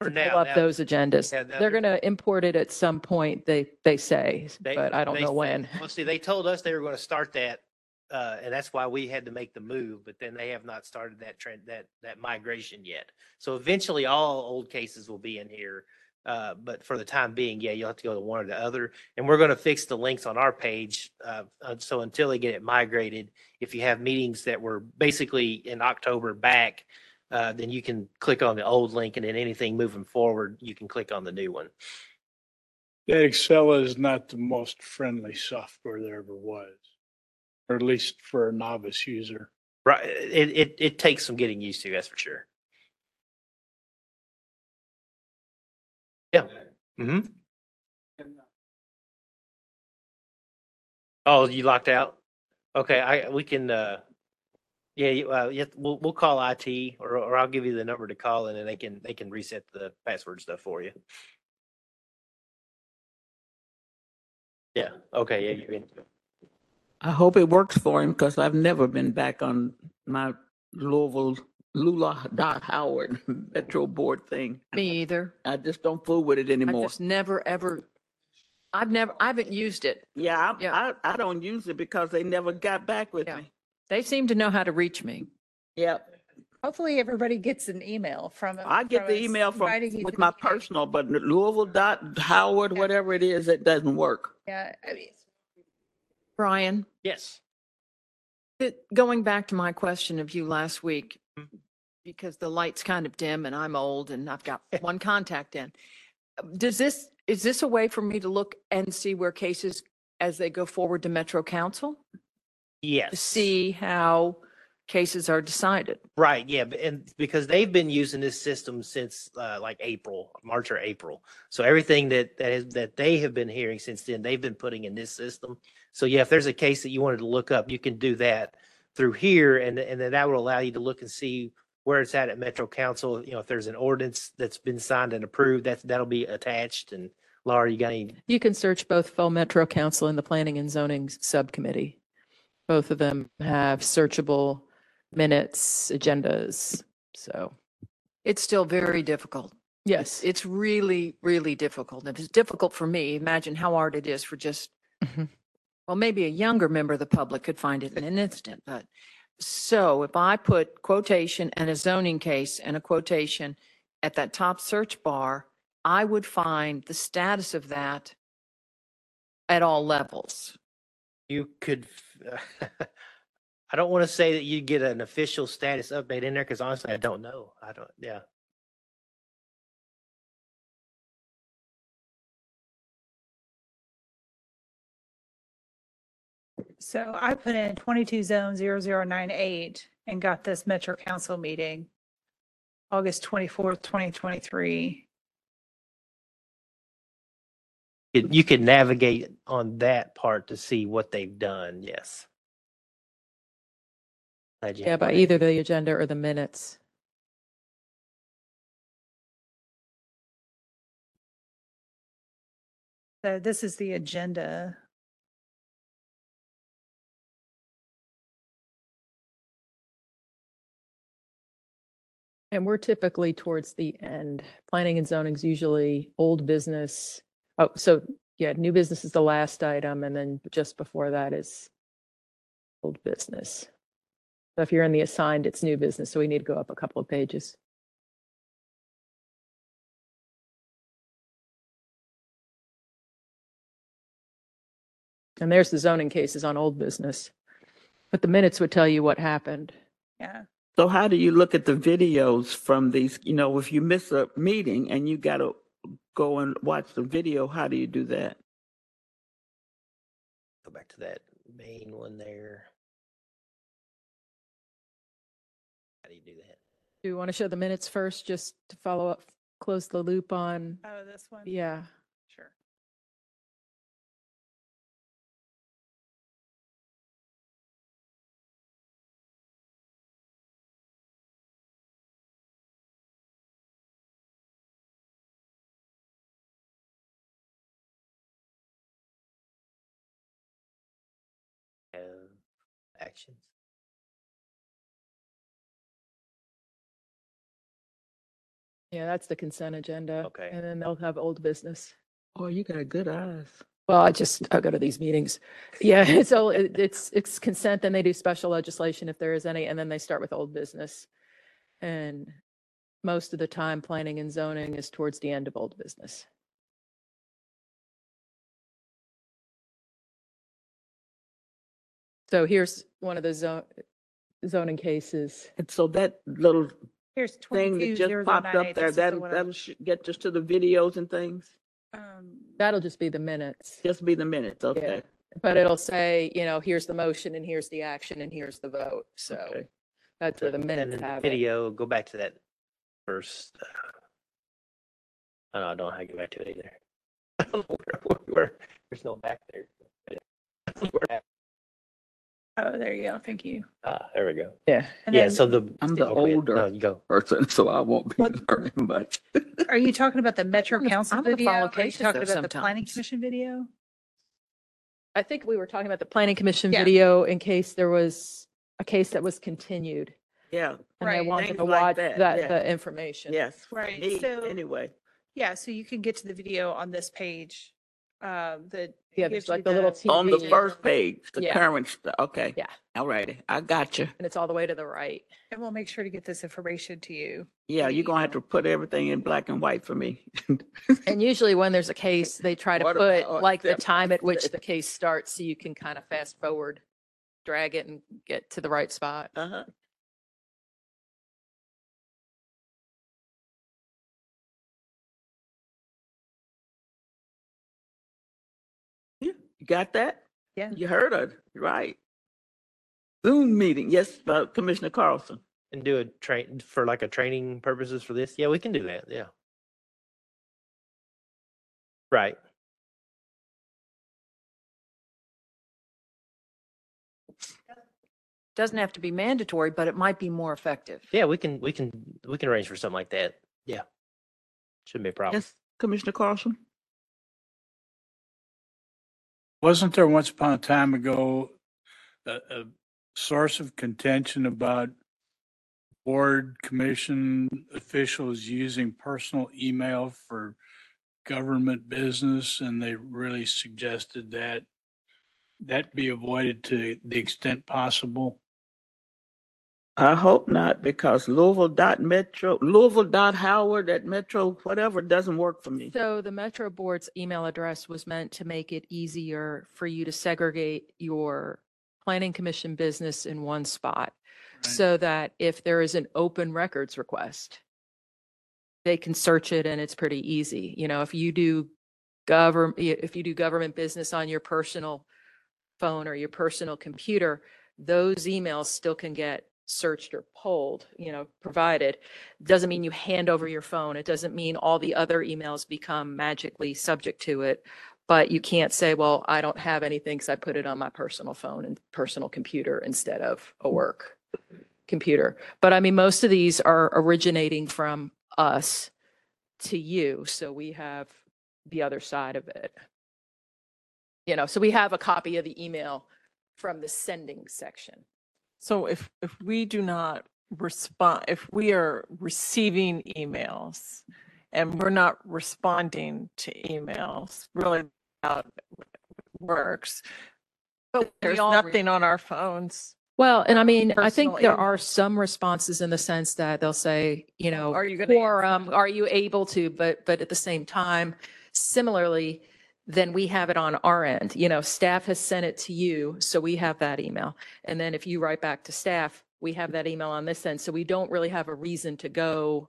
For to now, Pull up now- those agendas. Yeah, now They're going to import it at some point, they, they say, They- but I don't they- know when. Well, see, they told us they were going to start that, uh, and that's why we had to make the move, but then they have not started that trend, that, that migration yet. So eventually all old cases will be in here. Uh, but for the time being, yeah, you'll have to go to one or the other. And we're going to fix the links on our page. Uh, so until they get it migrated, if you have meetings that were basically in October back, uh, then you can click on the old link and then anything moving forward, you can click on the new one. That Excel is not the most friendly software there ever was, or at least for a novice user. Right. It, it, it takes some getting used to, that's for sure. Yeah. Mm-hmm. Oh, you locked out? Okay, I, we can, uh, yeah, uh, yeah, we'll, we'll call IT or, or I'll give you the number to call and then they can, they can reset the password stuff for you. Yeah, okay, yeah, you can. I hope it works for him because I've never been back on my Louisville Lula dot Howard Metro Board thing. Me either. I just don't fool with it I anymore. just never, ever I've never, I haven't used it. Yeah, I, Yeah. I, I don't use it because they never got back with Yeah. me. They seem to know how to reach me. Yep. Hopefully everybody gets an email from. I get the us email from, inviting you with to my meeting. personal, but Louisville dot Howard, whatever it is, it doesn't work. Yeah, I mean, Brian, Yes. th- going back to my question of you last week, Mhm. because the light's kind of dim and I'm old and I've got one contact in. Does this, is this a way for me to look and see where cases, as they go forward to Metro Council? Yes. To see how cases are decided? Right, yeah, and because they've been using this system since uh, like April, March or April. So everything that that is that they have been hearing since then, they've been putting in this system. So yeah, if there's a case that you wanted to look up, you can do that through here, and and then that will allow you to look and see where it's at at Metro Council. You know, if there's an ordinance that's been signed and approved, that's that'll be attached. And Laura, you got any? You can search both Fall Metro Council and the Planning and Zoning Subcommittee. Both of them have searchable minutes, agendas. So, It's still very difficult. yes. It's really, really difficult. If it's difficult for me, imagine how hard it is for just, Mhm. Well, maybe a younger member of the public could find it in an instant, but so if I put quotation and a zoning case and a quotation at that top search bar, I would find the status of that at all levels. You could. I don't want to say that you get an official status update in there because honestly, I don't know. I don't. Yeah. So I put in twenty-two zone zero zero nine eight and got this Metro Council meeting, August twenty-fourth, twenty twenty-three. You- You can navigate on that part to see what they've done. Yes. Glad you Yeah, have by that. either the agenda or the minutes. So this is the agenda. And we're typically towards the end. Planning and zoning is usually old business. Oh, so yeah, new business is the last item and then just before that is old business. So if you're in the assigned, it's new business, so we need to go up a couple of pages. And there's the zoning cases on old business. But the minutes would tell you what happened. Yeah. So how do you look at the videos from these, you know, if you miss a meeting and you gotta go and watch the video, how do you do that? Go back to that main one there. How do you do that? Do you want to show the minutes first, just to follow up, close the loop on? Oh, this one? Yeah. Actions. Yeah, that's the consent agenda. Okay. And then they'll have old business. Oh, you got good eyes. Well, I just, I go to these meetings. Yeah, so it- it's, it's consent, then they do special legislation if there is any, and then they start with old business. And most of the time, planning and zoning is towards the end of old business. So here's one of the zo- zoning cases. And so that little Here's thing twenty-two that just zero popped up eight. there, that, that'll sh- get us to the videos and things? Um, That'll just be the minutes. Just be the minutes, okay? But it'll say, you know, here's the motion and here's the action and here's the vote. So Okay. that's where the And minutes then have it. video, go back to that first. uh, I don't know how to go back to it either. I don't know where, where, where- there's no back there. oh, there you go. Thank you. Ah, there we go. Yeah. And Yeah, then- so the. I'm the okay, older- No, you go. Person, so I won't be learning much. Are you talking about the Metro I'm gonna- Council I'm gonna video? follow Are you cases talking though about the Planning sometimes. Commission video? I think we were talking about the planning commission Yeah. video in case there was a case that was continued. Yeah, And they Right. wanted Things to like watch that, that, yeah. the information. yes. Right, Me, so- Anyway, Yeah, so you can get to the video on this page um, that. Yeah, gives there's like the little On the TV. first page, the Yeah. current, st- okay. Yeah. All righty, I got you. And it's all the way to the right. And we'll make sure to get this information to you. Yeah, you're gonna have to put everything in black and white for me. And usually when there's a case, they try to What put about like the them? time at which the case starts so you can kind of fast forward, drag it and get to the right spot. Uh-huh. You got that? Yeah. You heard it, right? Zoom meeting, yes, uh, Commissioner Carlson. And do a train for like a training purposes for this? Yeah, we can do that. Yeah. Right. Doesn't have to be mandatory, but it might be more effective. Yeah, we can, we can, we can arrange for something like that. Yeah. Shouldn't be a problem. Yes, Commissioner Carlson? Wasn't there once upon a time ago a, a source of contention about board commission officials using personal email for government business? And they really suggested that that be avoided to the extent possible. I hope not, because Louisville dot Metro, Louisville dot Howard at Metro, whatever, doesn't work for me. So the Metro Board's email address was meant to make it easier for you to segregate your planning commission business in one spot. Right. So that if there is an open records request, they can search it and it's pretty easy. You know, if you do government, if you do government business on your personal phone or your personal computer, those emails still can get searched or pulled, you know, provided. Doesn't mean you hand over your phone. It doesn't mean all the other emails become magically subject to it. But you can't say, well, I don't have anything because I put it on my personal phone and personal computer instead of a work computer. But I mean, most of these are originating from us to you. So we have the other side of it. You know, so we have a copy of the email from the sending section. So if, if we do not respond, if we are receiving emails and we're not responding to emails, really how it works. But we There's all re- nothing on our phones. Well, and I mean, I think personal there email. are some responses in the sense that they'll say, you know, Are you gonna quorum, are you able to, but, but at the same time, similarly, then we have it on our end, you know, staff has sent it to you, so we have that email. And then if you write back to staff, we have that email on this end, so we don't really have a reason to go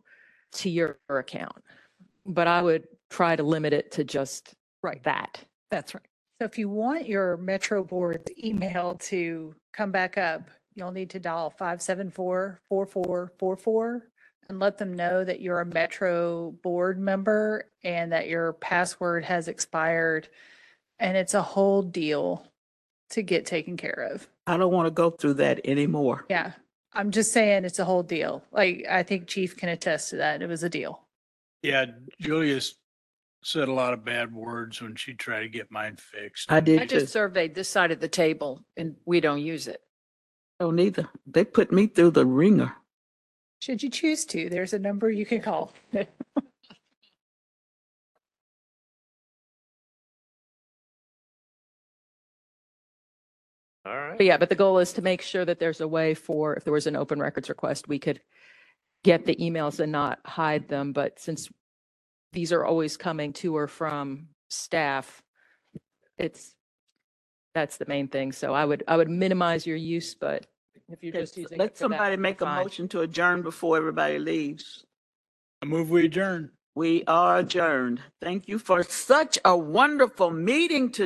to your account. But I would try to limit it to just Right. that. That's right. So if you want your Metro Board's email to come back up, you'll need to dial five seven four four four four four and let them know that you're a Metro Board member and that your password has expired. And it's a whole deal to get taken care of. I don't want to go through that anymore. Yeah, I'm just saying it's a whole deal. Like, I think Chief can attest to that. It was a deal. Yeah, Julius said a lot of bad words when she tried to get mine fixed. I I did too. just surveyed this side of the table and we don't use it. Oh, don't either. They put me through the ringer. Should you choose to, there's a number you can call. All right. But yeah, but the goal is to make sure that there's a way for, if there was an open records request, we could get the emails and not hide them. But since these are always coming to or from staff, it's, that's the main thing. So I would, I would minimize your use, but if you're just using. Let for that, somebody make a fine. motion to adjourn before everybody leaves. I move we adjourn. We are adjourned. Thank you for such a wonderful meeting today.